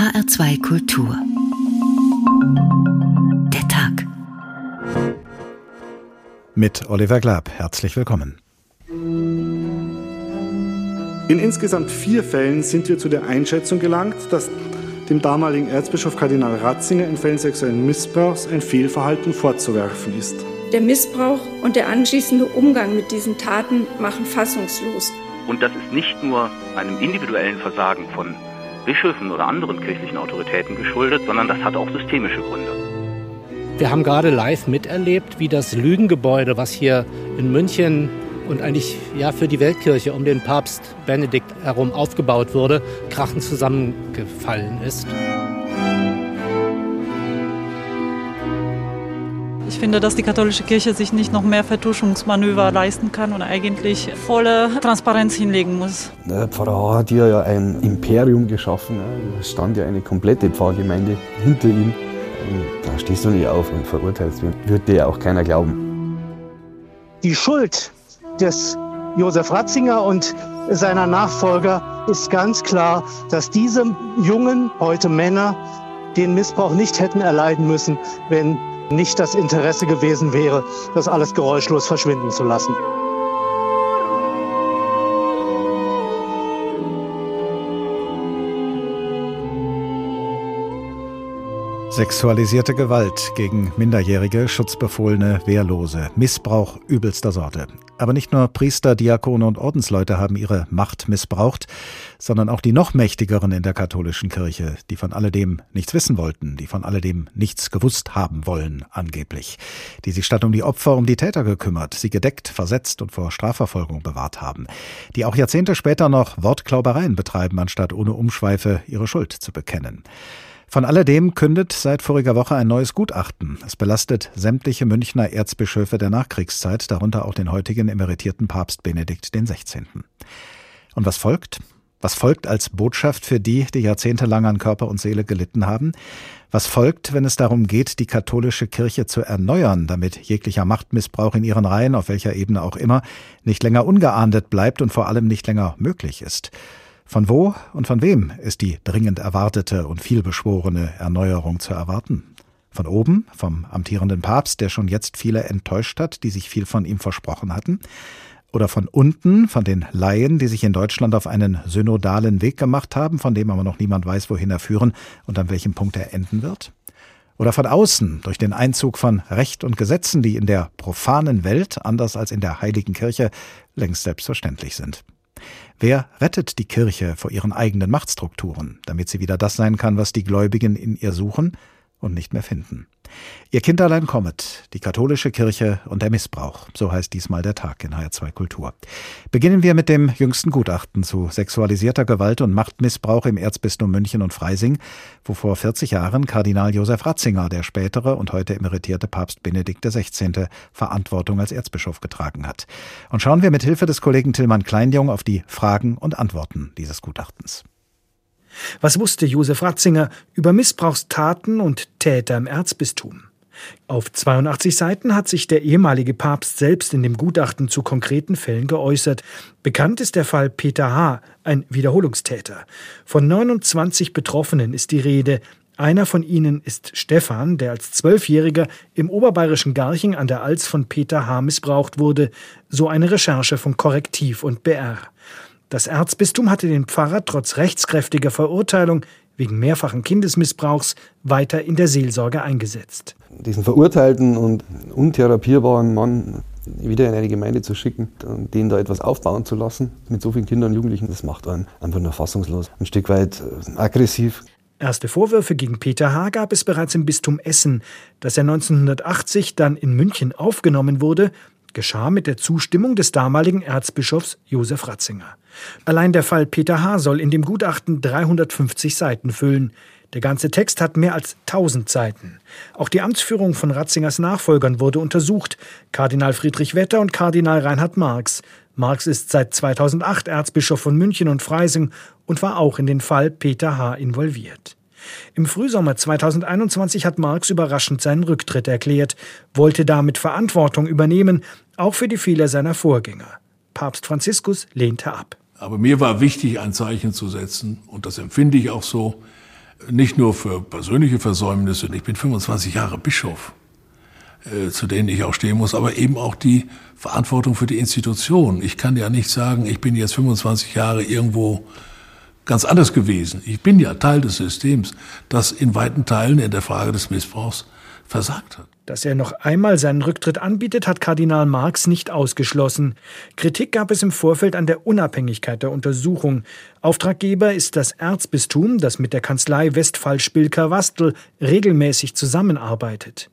HR2 Kultur. Der Tag. Mit Oliver Glab. Herzlich willkommen. In insgesamt vier Fällen sind wir zu der Einschätzung gelangt, dass dem damaligen Erzbischof Kardinal Ratzinger in Fällen sexuellen Missbrauchs ein Fehlverhalten vorzuwerfen ist. Der Missbrauch und der anschließende Umgang mit diesen Taten machen fassungslos. Und das ist nicht nur einem individuellen Versagen von Bischöfen oder anderen kirchlichen Autoritäten geschuldet, sondern das hat auch systemische Gründe. Wir haben gerade live miterlebt, wie das Lügengebäude, was hier in München und eigentlich ja für die Weltkirche um den Papst Benedikt herum aufgebaut wurde, krachend zusammengefallen ist. Finde, dass die katholische Kirche sich nicht noch mehr Vertuschungsmanöver leisten kann und eigentlich volle Transparenz hinlegen muss. Der Pfarrer hat hier ja ein Imperium geschaffen. Es stand ja eine komplette Pfarrgemeinde hinter ihm. Und da stehst du nicht auf und verurteilst. Wird dir ja auch keiner glauben. Die Schuld des Josef Ratzinger und seiner Nachfolger ist ganz klar, dass diese jungen, heute Männer, den Missbrauch nicht hätten erleiden müssen, wenn nicht das Interesse gewesen wäre, das alles geräuschlos verschwinden zu lassen. Sexualisierte Gewalt gegen Minderjährige, Schutzbefohlene, Wehrlose, Missbrauch übelster Sorte. Aber nicht nur Priester, Diakone und Ordensleute haben ihre Macht missbraucht, sondern auch die noch mächtigeren in der katholischen Kirche, die von alledem nichts wissen wollten, die von alledem nichts gewusst haben wollen, angeblich, die sich statt um die Opfer um die Täter gekümmert, sie gedeckt, versetzt und vor Strafverfolgung bewahrt haben, die auch Jahrzehnte später noch Wortklaubereien betreiben, anstatt ohne Umschweife ihre Schuld zu bekennen. Von alledem kündet seit voriger Woche ein neues Gutachten. Es belastet sämtliche Münchner Erzbischöfe der Nachkriegszeit, darunter auch den heutigen emeritierten Papst Benedikt XVI. Und was folgt? Was folgt als Botschaft für die, die jahrzehntelang an Körper und Seele gelitten haben? Was folgt, wenn es darum geht, die katholische Kirche zu erneuern, damit jeglicher Machtmissbrauch in ihren Reihen, auf welcher Ebene auch immer, nicht länger ungeahndet bleibt und vor allem nicht länger möglich ist? Von wo und von wem ist die dringend erwartete und vielbeschworene Erneuerung zu erwarten? Von oben, vom amtierenden Papst, der schon jetzt viele enttäuscht hat, die sich viel von ihm versprochen hatten? Oder von unten, von den Laien, die sich in Deutschland auf einen synodalen Weg gemacht haben, von dem aber noch niemand weiß, wohin er führen und an welchem Punkt er enden wird? Oder von außen, durch den Einzug von Recht und Gesetzen, die in der profanen Welt, anders als in der heiligen Kirche, längst selbstverständlich sind? Wer rettet die Kirche vor ihren eigenen Machtstrukturen, damit sie wieder das sein kann, was die Gläubigen in ihr suchen und nicht mehr finden? Ihr Kinderlein kommet, die katholische Kirche und der Missbrauch. So heißt diesmal der Tag in HR2 Kultur. Beginnen wir mit dem jüngsten Gutachten zu sexualisierter Gewalt und Machtmissbrauch im Erzbistum München und Freising, wo vor 40 Jahren Kardinal Josef Ratzinger, der spätere und heute emeritierte Papst Benedikt XVI., Verantwortung als Erzbischof getragen hat. Und schauen wir mit Hilfe des Kollegen Tillmann Kleinjung auf die Fragen und Antworten dieses Gutachtens. Was wusste Josef Ratzinger über Missbrauchstaten und Täter im Erzbistum? Auf 82 Seiten hat sich der ehemalige Papst selbst in dem Gutachten zu konkreten Fällen geäußert. Bekannt ist der Fall Peter H., ein Wiederholungstäter. Von 29 Betroffenen ist die Rede. Einer von ihnen ist Stefan, der als Zwölfjähriger im oberbayerischen Garching an der Alz von Peter H. missbraucht wurde. So eine Recherche von Korrektiv und BR. Das Erzbistum hatte den Pfarrer trotz rechtskräftiger Verurteilung wegen mehrfachen Kindesmissbrauchs weiter in der Seelsorge eingesetzt. Diesen verurteilten und untherapierbaren Mann wieder in eine Gemeinde zu schicken und den da etwas aufbauen zu lassen, mit so vielen Kindern und Jugendlichen, das macht einen einfach nur fassungslos. Ein Stück weit äh, aggressiv. Erste Vorwürfe gegen Peter H. gab es bereits im Bistum Essen, dass er 1980 dann in München aufgenommen wurde, geschah mit der Zustimmung des damaligen Erzbischofs Josef Ratzinger. Allein der Fall Peter H. soll in dem Gutachten 350 Seiten füllen. Der ganze Text hat mehr als 1000 Seiten. Auch die Amtsführung von Ratzingers Nachfolgern wurde untersucht. Kardinal Friedrich Wetter und Kardinal Reinhard Marx. Marx ist seit 2008 Erzbischof von München und Freising und war auch in den Fall Peter H. involviert. Im Frühsommer 2021 hat Marx überraschend seinen Rücktritt erklärt, wollte damit Verantwortung übernehmen, auch für die Fehler seiner Vorgänger. Papst Franziskus lehnte ab. Aber mir war wichtig, ein Zeichen zu setzen, und das empfinde ich auch so, Nicht nur für persönliche Versäumnisse, ich bin 25 Jahre Bischof, äh, zu denen ich auch stehen muss, aber eben auch die Verantwortung für die Institution. Ich kann ja nicht sagen, ich bin jetzt 25 Jahre irgendwo ganz anders gewesen. Ich bin ja Teil des Systems, das in weiten Teilen in der Frage des Missbrauchs versagt hat. Dass er noch einmal seinen Rücktritt anbietet, hat Kardinal Marx nicht ausgeschlossen. Kritik gab es im Vorfeld an der Unabhängigkeit der Untersuchung. Auftraggeber ist das Erzbistum, das mit der Kanzlei Westphal-Spilker-Wastel regelmäßig zusammenarbeitet.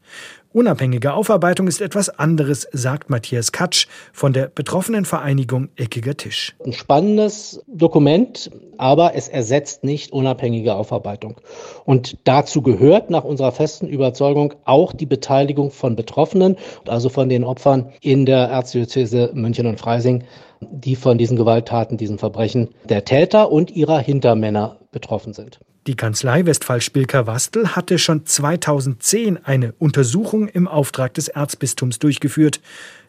Unabhängige Aufarbeitung ist etwas anderes, sagt Matthias Katsch von der betroffenen Vereinigung Eckiger Tisch. Ein spannendes Dokument, aber es ersetzt nicht unabhängige Aufarbeitung. Und dazu gehört nach unserer festen Überzeugung auch die Beteiligung von Betroffenen, also von den Opfern in der Erzdiözese München und Freising, die von diesen Gewalttaten, diesen Verbrechen der Täter und ihrer Hintermänner betroffen sind. Die Kanzlei Westphal-Spilker-Wastel hatte schon 2010 eine Untersuchung im Auftrag des Erzbistums durchgeführt.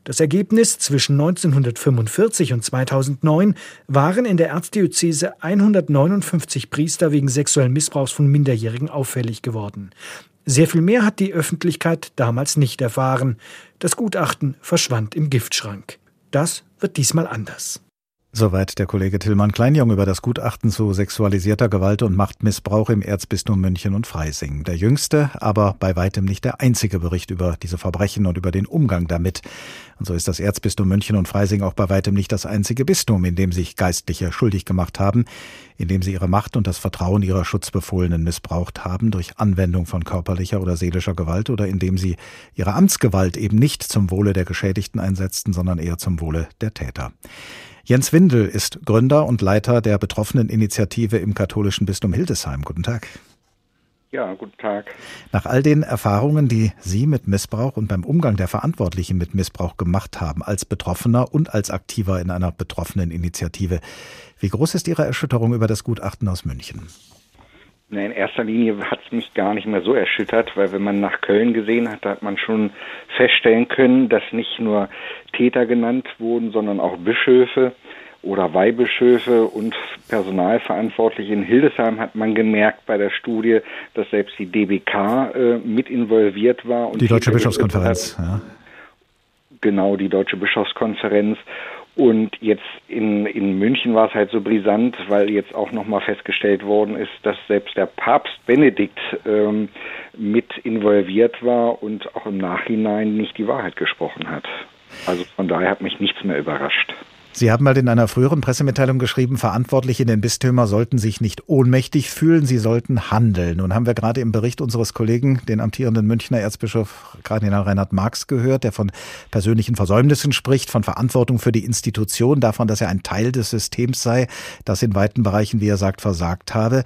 Das Ergebnis zwischen 1945 und 2009 waren in der Erzdiözese 159 Priester wegen sexuellen Missbrauchs von Minderjährigen auffällig geworden. Sehr viel mehr hat die Öffentlichkeit damals nicht erfahren. Das Gutachten verschwand im Giftschrank. Das wird diesmal anders. Soweit der Kollege Tillmann Kleinjung über das Gutachten zu sexualisierter Gewalt und Machtmissbrauch im Erzbistum München und Freising. Der jüngste, aber bei weitem nicht der einzige Bericht über diese Verbrechen und über den Umgang damit. Und so ist das Erzbistum München und Freising auch bei weitem nicht das einzige Bistum, in dem sich Geistliche schuldig gemacht haben, in dem sie ihre Macht und das Vertrauen ihrer Schutzbefohlenen missbraucht haben durch Anwendung von körperlicher oder seelischer Gewalt oder indem sie ihre Amtsgewalt eben nicht zum Wohle der Geschädigten einsetzten, sondern eher zum Wohle der Täter. Jens Windel ist Gründer und Leiter der betroffenen Initiative im katholischen Bistum Hildesheim. Guten Tag. Ja, guten Tag. Nach all den Erfahrungen, die Sie mit Missbrauch und beim Umgang der Verantwortlichen mit Missbrauch gemacht haben, als Betroffener und als Aktiver in einer betroffenen Initiative, wie groß ist Ihre Erschütterung über das Gutachten aus München? In erster Linie hat es mich gar nicht mehr so erschüttert, weil wenn man nach Köln gesehen hat, da hat man schon feststellen können, dass nicht nur Täter genannt wurden, sondern auch Bischöfe oder Weihbischöfe und Personalverantwortliche in Hildesheim hat man gemerkt bei der Studie, dass selbst die DBK äh, mit involviert war. die Deutsche Bischofskonferenz, ja. Genau, die Deutsche Bischofskonferenz. Und jetzt in, in München war es halt so brisant, weil jetzt auch nochmal festgestellt worden ist, dass selbst der Papst Benedikt ähm, mit involviert war und auch im Nachhinein nicht die Wahrheit gesprochen hat. Also von daher hat mich nichts mehr überrascht. Sie haben mal in einer früheren Pressemitteilung geschrieben, Verantwortliche in den Bistümern sollten sich nicht ohnmächtig fühlen, sie sollten handeln. Nun haben wir gerade im Bericht unseres Kollegen, den amtierenden Münchner Erzbischof Kardinal Reinhard Marx, gehört, der von persönlichen Versäumnissen spricht, von Verantwortung für die Institution, davon, dass er ein Teil des Systems sei, das in weiten Bereichen, wie er sagt, versagt habe.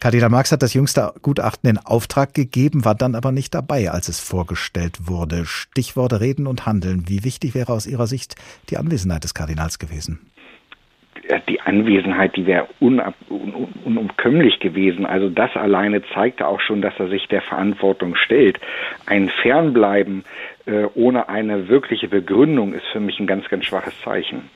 Kardinal Marx hat das jüngste Gutachten in Auftrag gegeben, war dann aber nicht dabei, als es vorgestellt wurde. Stichworte Reden und Handeln. Wie wichtig wäre aus Ihrer Sicht die Anwesenheit des Kardinals gewesen? Die Anwesenheit, die wäre unab, un, unumkömmlich gewesen. Also das alleine zeigte auch schon, dass er sich der Verantwortung stellt. Ein Fernbleiben äh, ohne eine wirkliche Begründung ist für mich ein ganz, ganz schwaches Zeichen.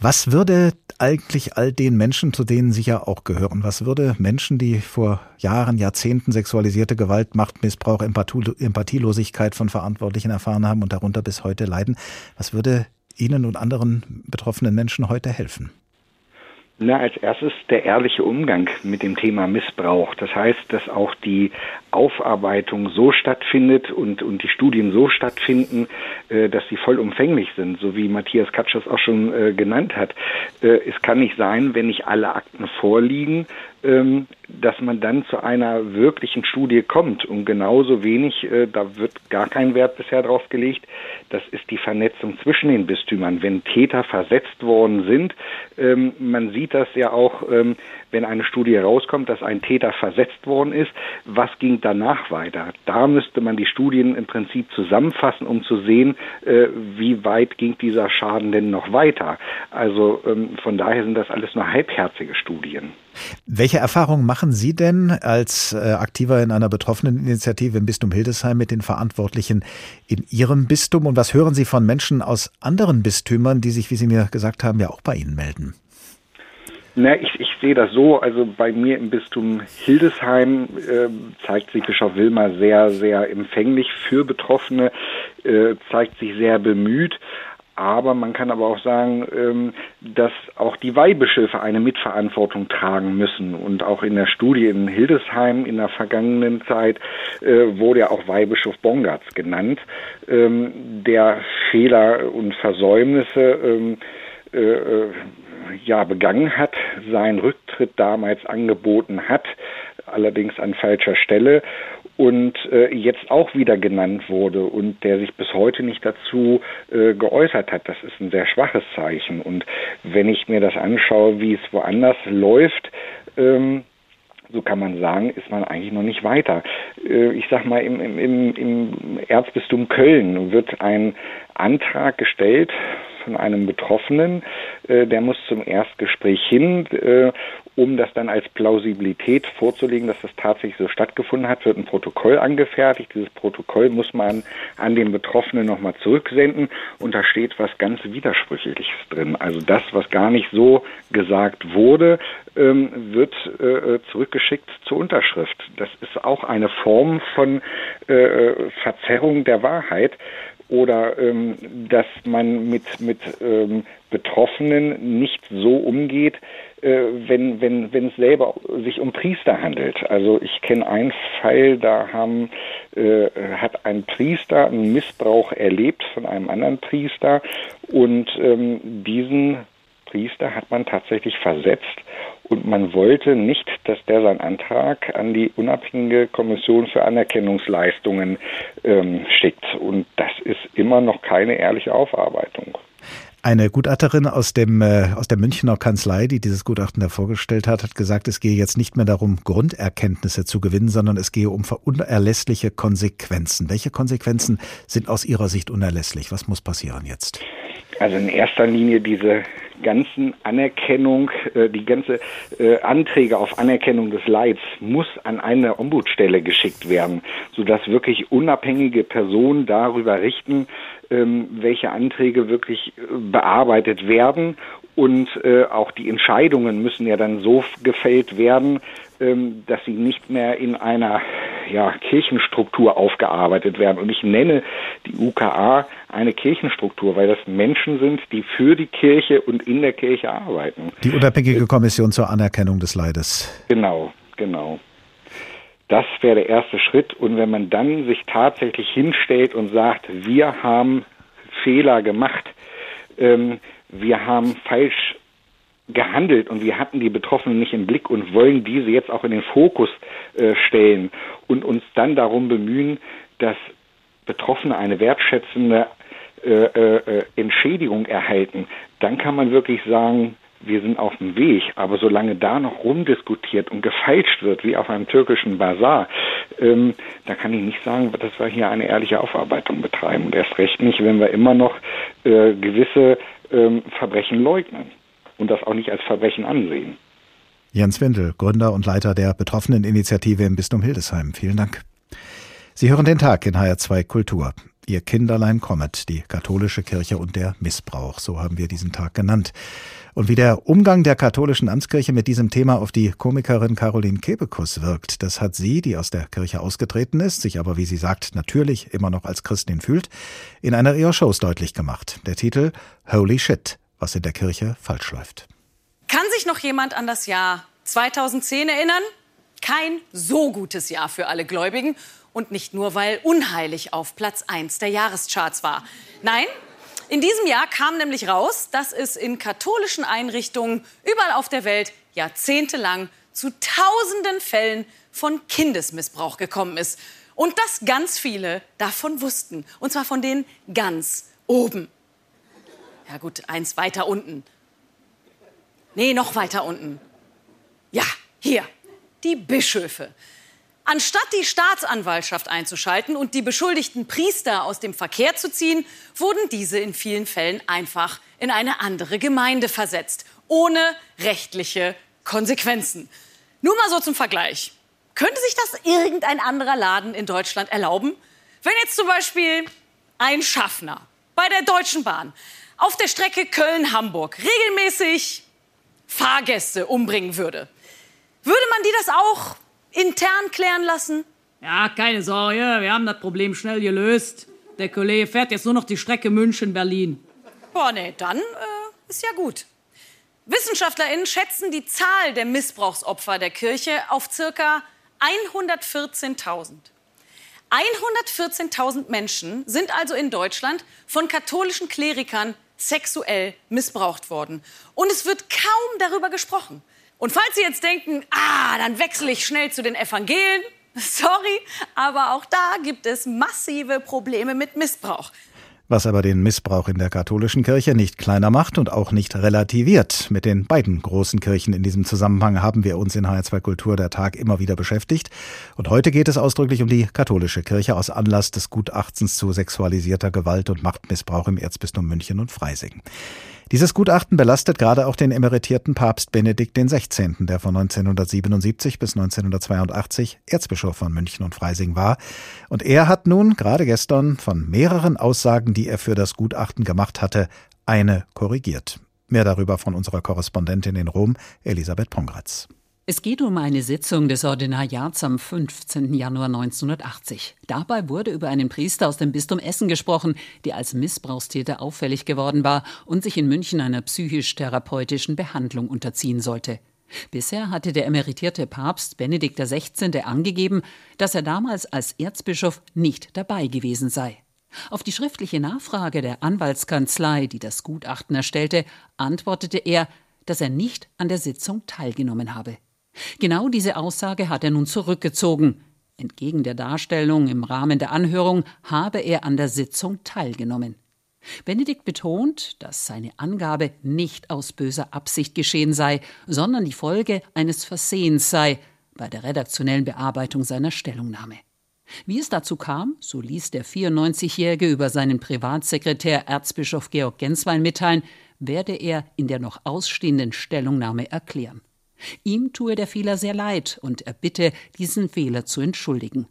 Was würde eigentlich all den Menschen, zu denen Sie ja auch gehören, was würde Menschen, die vor Jahren, Jahrzehnten sexualisierte Gewalt, Machtmissbrauch, Empathielosigkeit von Verantwortlichen erfahren haben und darunter bis heute leiden, was würde Ihnen und anderen betroffenen Menschen heute helfen? Na, als erstes der ehrliche Umgang mit dem Thema Missbrauch. Das heißt, dass auch die Aufarbeitung so stattfindet und, und die Studien so stattfinden, äh, dass sie vollumfänglich sind, so wie Matthias Katschers auch schon äh, genannt hat. Äh, es kann nicht sein, wenn nicht alle Akten vorliegen, ähm, dass man dann zu einer wirklichen Studie kommt. Und genauso wenig, äh, da wird gar kein Wert bisher drauf gelegt, das ist die Vernetzung zwischen den Bistümern. Wenn Täter versetzt worden sind, ähm, man sieht das ja auch, ähm, wenn eine Studie rauskommt, dass ein Täter versetzt worden ist, was ging danach weiter? Da müsste man die Studien im Prinzip zusammenfassen, um zu sehen, äh, wie weit ging dieser Schaden denn noch weiter. Also ähm, von daher sind das alles nur halbherzige Studien. Welche Erfahrungen machen Sie denn als äh, Aktiver in einer betroffenen Initiative im Bistum Hildesheim mit den Verantwortlichen in Ihrem Bistum? Und was hören Sie von Menschen aus anderen Bistümern, die sich, wie Sie mir gesagt haben, ja auch bei Ihnen melden? Na, ich, ich sehe das so, also bei mir im Bistum Hildesheim äh, zeigt sich Bischof Wilmer sehr, sehr empfänglich für Betroffene, äh, zeigt sich sehr bemüht. Aber man kann aber auch sagen, ähm, dass auch die Weihbischöfe eine Mitverantwortung tragen müssen. Und auch in der Studie in Hildesheim in der vergangenen Zeit äh, wurde ja auch Weihbischof Bongartz genannt, ähm, der Fehler und Versäumnisse ähm, äh, äh, ja begangen hat, seinen Rücktritt damals angeboten hat, allerdings an falscher Stelle und äh, jetzt auch wieder genannt wurde und der sich bis heute nicht dazu äh, geäußert hat. Das ist ein sehr schwaches Zeichen. Und wenn ich mir das anschaue, wie es woanders läuft, ähm, so kann man sagen, ist man eigentlich noch nicht weiter. Äh, ich sag mal, im, im, im Erzbistum Köln wird ein Antrag gestellt von einem Betroffenen, äh, der muss zum Erstgespräch hin äh, um das dann als Plausibilität vorzulegen, dass das tatsächlich so stattgefunden hat, wird ein Protokoll angefertigt. Dieses Protokoll muss man an den Betroffenen nochmal zurücksenden und da steht was ganz Widersprüchliches drin. Also das, was gar nicht so gesagt wurde, ähm, wird äh, zurückgeschickt zur Unterschrift. Das ist auch eine Form von äh, Verzerrung der Wahrheit oder ähm, dass man mit, mit ähm, Betroffenen nicht so umgeht, äh, wenn, wenn, wenn es selber sich um Priester handelt. Also ich kenne einen Fall, da haben, äh, hat ein Priester einen Missbrauch erlebt von einem anderen Priester und ähm, diesen Priester hat man tatsächlich versetzt und man wollte nicht, dass der seinen Antrag an die unabhängige Kommission für Anerkennungsleistungen ähm, schickt. Und das ist immer noch keine ehrliche Aufarbeitung. Eine Gutachterin aus, dem, äh, aus der Münchner Kanzlei, die dieses Gutachten da vorgestellt hat, hat gesagt, es gehe jetzt nicht mehr darum, Grunderkenntnisse zu gewinnen, sondern es gehe um unerlässliche Konsequenzen. Welche Konsequenzen sind aus Ihrer Sicht unerlässlich? Was muss passieren jetzt? Also in erster Linie diese ganzen Anerkennung, äh, die ganze äh, Anträge auf Anerkennung des Leids muss an eine Ombudsstelle geschickt werden, sodass wirklich unabhängige Personen darüber richten, ähm, welche Anträge wirklich äh, bearbeitet werden. Und auch die Entscheidungen müssen ja dann so gefällt werden, ähm, dass sie nicht mehr in einer ja, Kirchenstruktur aufgearbeitet werden. Und ich nenne die UKA eine Kirchenstruktur, weil das Menschen sind, die für die Kirche und in der Kirche arbeiten. Die unabhängige Kommission zur Anerkennung des Leides. Genau, genau. Das wäre der erste Schritt. Und wenn man dann sich tatsächlich hinstellt und sagt, wir haben Fehler gemacht, ähm, wir haben falsch gehandelt und wir hatten die Betroffenen nicht im Blick und wollen diese jetzt auch in den Fokus äh, stellen und uns dann darum bemühen, dass Betroffene eine wertschätzende äh, äh, Entschädigung erhalten, dann kann man wirklich sagen, wir sind auf dem Weg. Aber solange da noch rumdiskutiert und gefeilscht wird, wie auf einem türkischen Bazar, ähm, da kann ich nicht sagen, dass wir hier eine ehrliche Aufarbeitung betreiben. Und erst recht nicht, wenn wir immer noch gewisse ähm, Verbrechen leugnen und das auch nicht als Verbrechen ansehen. Jens Windel, Gründer und Leiter der Betroffeneninitiative im Bistum Hildesheim. Vielen Dank. Sie hören den Tag in HR2 Kultur. Ihr Kinderlein kommet, die katholische Kirche und der Missbrauch, so haben wir diesen Tag genannt. Und wie der Umgang der katholischen Amtskirche mit diesem Thema auf die Komikerin Caroline Kebekus wirkt, das hat sie, die aus der Kirche ausgetreten ist, sich aber, wie sie sagt, natürlich immer noch als Christin fühlt, in einer ihrer Shows deutlich gemacht. Der Titel Holy Shit, was in der Kirche falsch läuft. Kann sich noch jemand an das Jahr 2010 erinnern? Kein so gutes Jahr für alle Gläubigen. Und nicht nur, weil unheilig auf Platz 1 der Jahrescharts war. Nein, in diesem Jahr kam nämlich raus, dass es in katholischen Einrichtungen überall auf der Welt jahrzehntelang zu tausenden Fällen von Kindesmissbrauch gekommen ist. Und dass ganz viele davon wussten. Und zwar von denen ganz oben. Ja gut, eins weiter unten. Nee, noch weiter unten. Ja, hier, die Bischöfe. Anstatt die Staatsanwaltschaft einzuschalten und die beschuldigten Priester aus dem Verkehr zu ziehen, wurden diese in vielen Fällen einfach in eine andere Gemeinde versetzt, ohne rechtliche Konsequenzen. Nur mal so zum Vergleich. Könnte sich das irgendein anderer Laden in Deutschland erlauben? Wenn jetzt zum Beispiel ein Schaffner bei der Deutschen Bahn auf der Strecke Köln-Hamburg regelmäßig Fahrgäste umbringen würde. Würde man die das auch intern klären lassen? Ja, keine Sorge, wir haben das Problem schnell gelöst. Der Kollege fährt jetzt nur noch die Strecke München-Berlin. Boah, nee, dann äh, ist ja gut. WissenschaftlerInnen schätzen die Zahl der Missbrauchsopfer der Kirche auf circa 114.000. 114.000 Menschen sind also in Deutschland von katholischen Klerikern sexuell missbraucht worden. Und es wird kaum darüber gesprochen. Und falls Sie jetzt denken, ah, dann wechsle ich schnell zu den Evangelien, sorry, aber auch da gibt es massive Probleme mit Missbrauch was aber den Missbrauch in der katholischen Kirche nicht kleiner macht und auch nicht relativiert. Mit den beiden großen Kirchen in diesem Zusammenhang haben wir uns in HR2 Kultur der Tag immer wieder beschäftigt. Und heute geht es ausdrücklich um die katholische Kirche aus Anlass des Gutachtens zu sexualisierter Gewalt und Machtmissbrauch im Erzbistum München und Freising. Dieses Gutachten belastet gerade auch den emeritierten Papst Benedikt XVI., der von 1977 bis 1982 Erzbischof von München und Freising war. Und er hat nun gerade gestern von mehreren Aussagen, die er für das Gutachten gemacht hatte, eine korrigiert. Mehr darüber von unserer Korrespondentin in Rom, Elisabeth Pongratz. Es geht um eine Sitzung des Ordinariats am 15. Januar 1980. Dabei wurde über einen Priester aus dem Bistum Essen gesprochen, der als Missbrauchstäter auffällig geworden war und sich in München einer psychisch-therapeutischen Behandlung unterziehen sollte. Bisher hatte der emeritierte Papst Benedikt XVI. angegeben, dass er damals als Erzbischof nicht dabei gewesen sei. Auf die schriftliche Nachfrage der Anwaltskanzlei, die das Gutachten erstellte, antwortete er, dass er nicht an der Sitzung teilgenommen habe. Genau diese Aussage hat er nun zurückgezogen. Entgegen der Darstellung im Rahmen der Anhörung habe er an der Sitzung teilgenommen. Benedikt betont, dass seine Angabe nicht aus böser Absicht geschehen sei, sondern die Folge eines Versehens sei bei der redaktionellen Bearbeitung seiner Stellungnahme. Wie es dazu kam, so ließ der 94-Jährige über seinen Privatsekretär Erzbischof Georg Genswein mitteilen, werde er in der noch ausstehenden Stellungnahme erklären. Ihm tue der Fehler sehr leid und er bitte, diesen Fehler zu entschuldigen.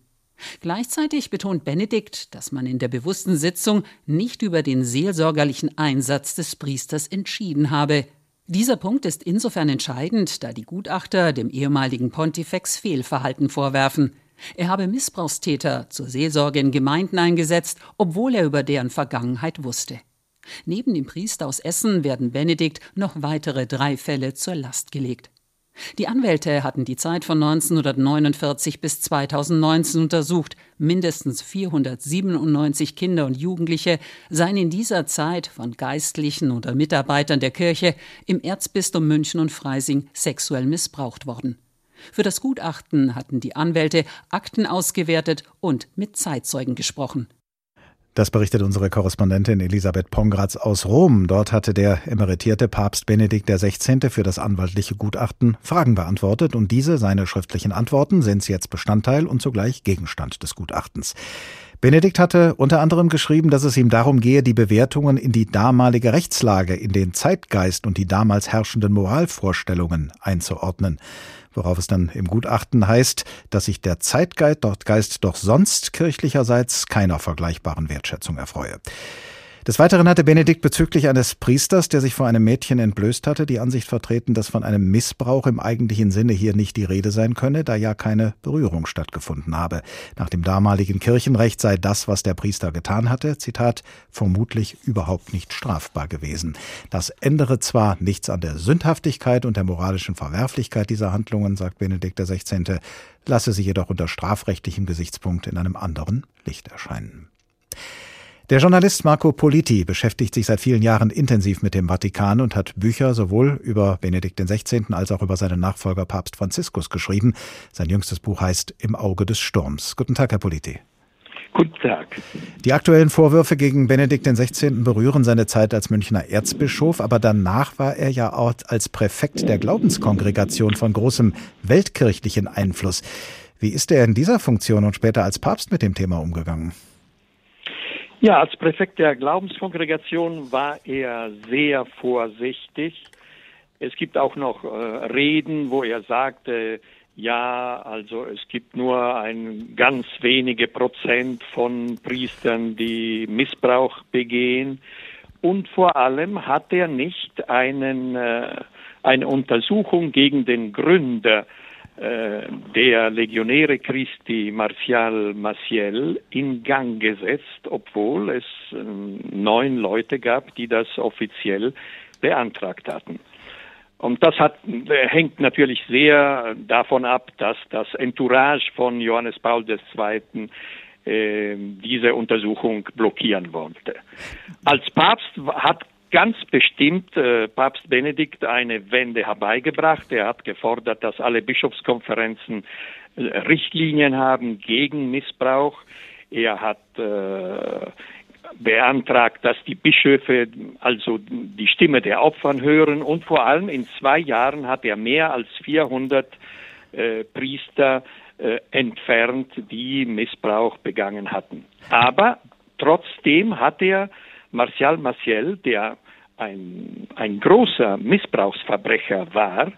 Gleichzeitig betont Benedikt, dass man in der bewussten Sitzung nicht über den seelsorgerlichen Einsatz des Priesters entschieden habe. Dieser Punkt ist insofern entscheidend, da die Gutachter dem ehemaligen Pontifex Fehlverhalten vorwerfen. Er habe Missbrauchstäter zur Seelsorge in Gemeinden eingesetzt, obwohl er über deren Vergangenheit wusste. Neben dem Priester aus Essen werden Benedikt noch weitere drei Fälle zur Last gelegt. Die Anwälte hatten die Zeit von 1949 bis 2019 untersucht. Mindestens 497 Kinder und Jugendliche seien in dieser Zeit von Geistlichen oder Mitarbeitern der Kirche im Erzbistum München und Freising sexuell missbraucht worden. Für das Gutachten hatten die Anwälte Akten ausgewertet und mit Zeitzeugen gesprochen. Das berichtet unsere Korrespondentin Elisabeth Pongratz aus Rom. Dort hatte der emeritierte Papst Benedikt XVI. für das anwaltliche Gutachten Fragen beantwortet und diese, seine schriftlichen Antworten, sind jetzt Bestandteil und zugleich Gegenstand des Gutachtens. Benedikt hatte unter anderem geschrieben, dass es ihm darum gehe, die Bewertungen in die damalige Rechtslage, in den Zeitgeist und die damals herrschenden Moralvorstellungen einzuordnen worauf es dann im Gutachten heißt, dass sich der Zeitgeist doch sonst kirchlicherseits keiner vergleichbaren Wertschätzung erfreue. Des Weiteren hatte Benedikt bezüglich eines Priesters, der sich vor einem Mädchen entblößt hatte, die Ansicht vertreten, dass von einem Missbrauch im eigentlichen Sinne hier nicht die Rede sein könne, da ja keine Berührung stattgefunden habe. Nach dem damaligen Kirchenrecht sei das, was der Priester getan hatte, Zitat, vermutlich überhaupt nicht strafbar gewesen. Das ändere zwar nichts an der Sündhaftigkeit und der moralischen Verwerflichkeit dieser Handlungen, sagt Benedikt XVI., lasse sie jedoch unter strafrechtlichem Gesichtspunkt in einem anderen Licht erscheinen. Der Journalist Marco Politi beschäftigt sich seit vielen Jahren intensiv mit dem Vatikan und hat Bücher sowohl über Benedikt XVI. als auch über seinen Nachfolger Papst Franziskus geschrieben. Sein jüngstes Buch heißt Im Auge des Sturms. Guten Tag, Herr Politi. Guten Tag. Die aktuellen Vorwürfe gegen Benedikt XVI. berühren seine Zeit als Münchner Erzbischof, aber danach war er ja auch als Präfekt der Glaubenskongregation von großem weltkirchlichen Einfluss. Wie ist er in dieser Funktion und später als Papst mit dem Thema umgegangen? Ja, als Präfekt der Glaubenskongregation war er sehr vorsichtig. Es gibt auch noch äh, Reden, wo er sagte, ja, also es gibt nur ein ganz wenige Prozent von Priestern, die Missbrauch begehen. Und vor allem hat er nicht einen äh, eine Untersuchung gegen den Gründer der Legionäre Christi Martial Maciel in Gang gesetzt, obwohl es äh, neun Leute gab, die das offiziell beantragt hatten. Und das hat, äh, hängt natürlich sehr davon ab, dass das Entourage von Johannes Paul II. Äh, diese Untersuchung blockieren wollte. Als Papst hat ganz bestimmt äh, Papst Benedikt eine Wende herbeigebracht. Er hat gefordert, dass alle Bischofskonferenzen äh, Richtlinien haben gegen Missbrauch. Er hat äh, beantragt, dass die Bischöfe also die Stimme der Opfer hören und vor allem in zwei Jahren hat er mehr als 400 äh, Priester äh, entfernt, die Missbrauch begangen hatten. Aber trotzdem hat er Martial Maciel, der ein, ein großer Missbrauchsverbrecher war,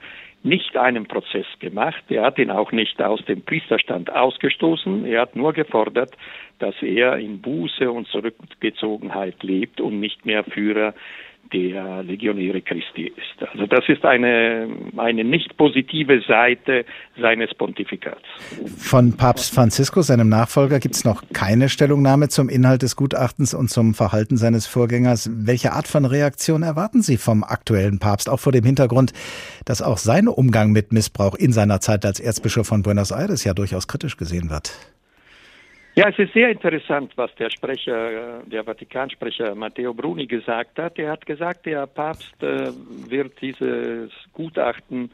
nicht einen Prozess gemacht. Er hat ihn auch nicht aus dem Priesterstand ausgestoßen. Er hat nur gefordert, dass er in Buße und Zurückgezogenheit lebt und nicht mehr Führer der Legionäre Christi ist. Also das ist eine, eine nicht positive Seite seines Pontifikats. Von Papst Franziskus, seinem Nachfolger, gibt es noch keine Stellungnahme zum Inhalt des Gutachtens und zum Verhalten seines Vorgängers. Welche Art von Reaktion erwarten Sie vom aktuellen Papst, auch vor dem Hintergrund, dass auch sein Umgang mit Missbrauch in seiner Zeit als Erzbischof von Buenos Aires ja durchaus kritisch gesehen wird? Ja, es ist sehr interessant, was der Sprecher, der Vatikansprecher Matteo Bruni gesagt hat. Er hat gesagt, der Papst äh, wird dieses Gutachten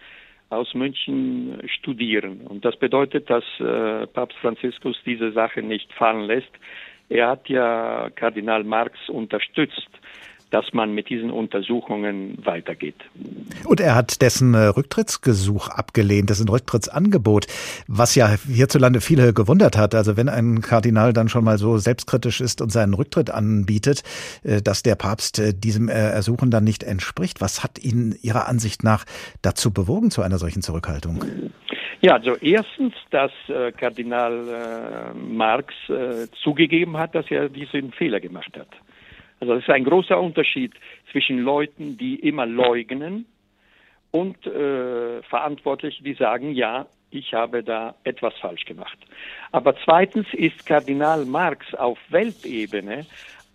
aus München studieren. Und das bedeutet, dass äh, Papst Franziskus diese Sache nicht fallen lässt. Er hat ja Kardinal Marx unterstützt dass man mit diesen Untersuchungen weitergeht. Und er hat dessen äh, Rücktrittsgesuch abgelehnt, dessen Rücktrittsangebot, was ja hierzulande viele gewundert hat. Also wenn ein Kardinal dann schon mal so selbstkritisch ist und seinen Rücktritt anbietet, äh, dass der Papst äh, diesem Ersuchen dann nicht entspricht. Was hat ihn Ihrer Ansicht nach dazu bewogen zu einer solchen Zurückhaltung? Ja, also erstens, dass Kardinal Marx zugegeben hat, dass er diesen Fehler gemacht hat. Also es ist ein großer Unterschied zwischen Leuten, die immer leugnen und äh, Verantwortlichen, die sagen, ja, ich habe da etwas falsch gemacht. Aber zweitens ist Kardinal Marx auf Weltebene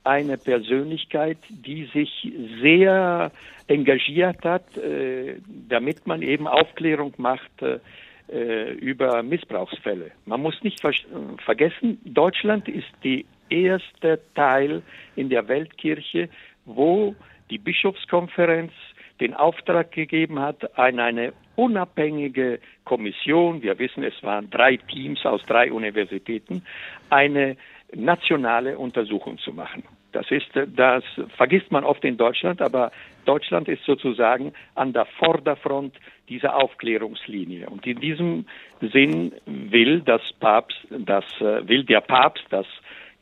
eine Persönlichkeit, die sich sehr engagiert hat, äh, damit man eben Aufklärung macht äh, über Missbrauchsfälle. Man muss nicht ver vergessen, Deutschland ist die erste Teil in der Weltkirche, wo die Bischofskonferenz den Auftrag gegeben hat an eine unabhängige Kommission, wir wissen, es waren drei Teams aus drei Universitäten, eine nationale Untersuchung zu machen. Das ist, das vergisst man oft in Deutschland, aber Deutschland ist sozusagen an der Vorderfront dieser Aufklärungslinie. Und in diesem Sinn will das Papst, das will der Papst, dass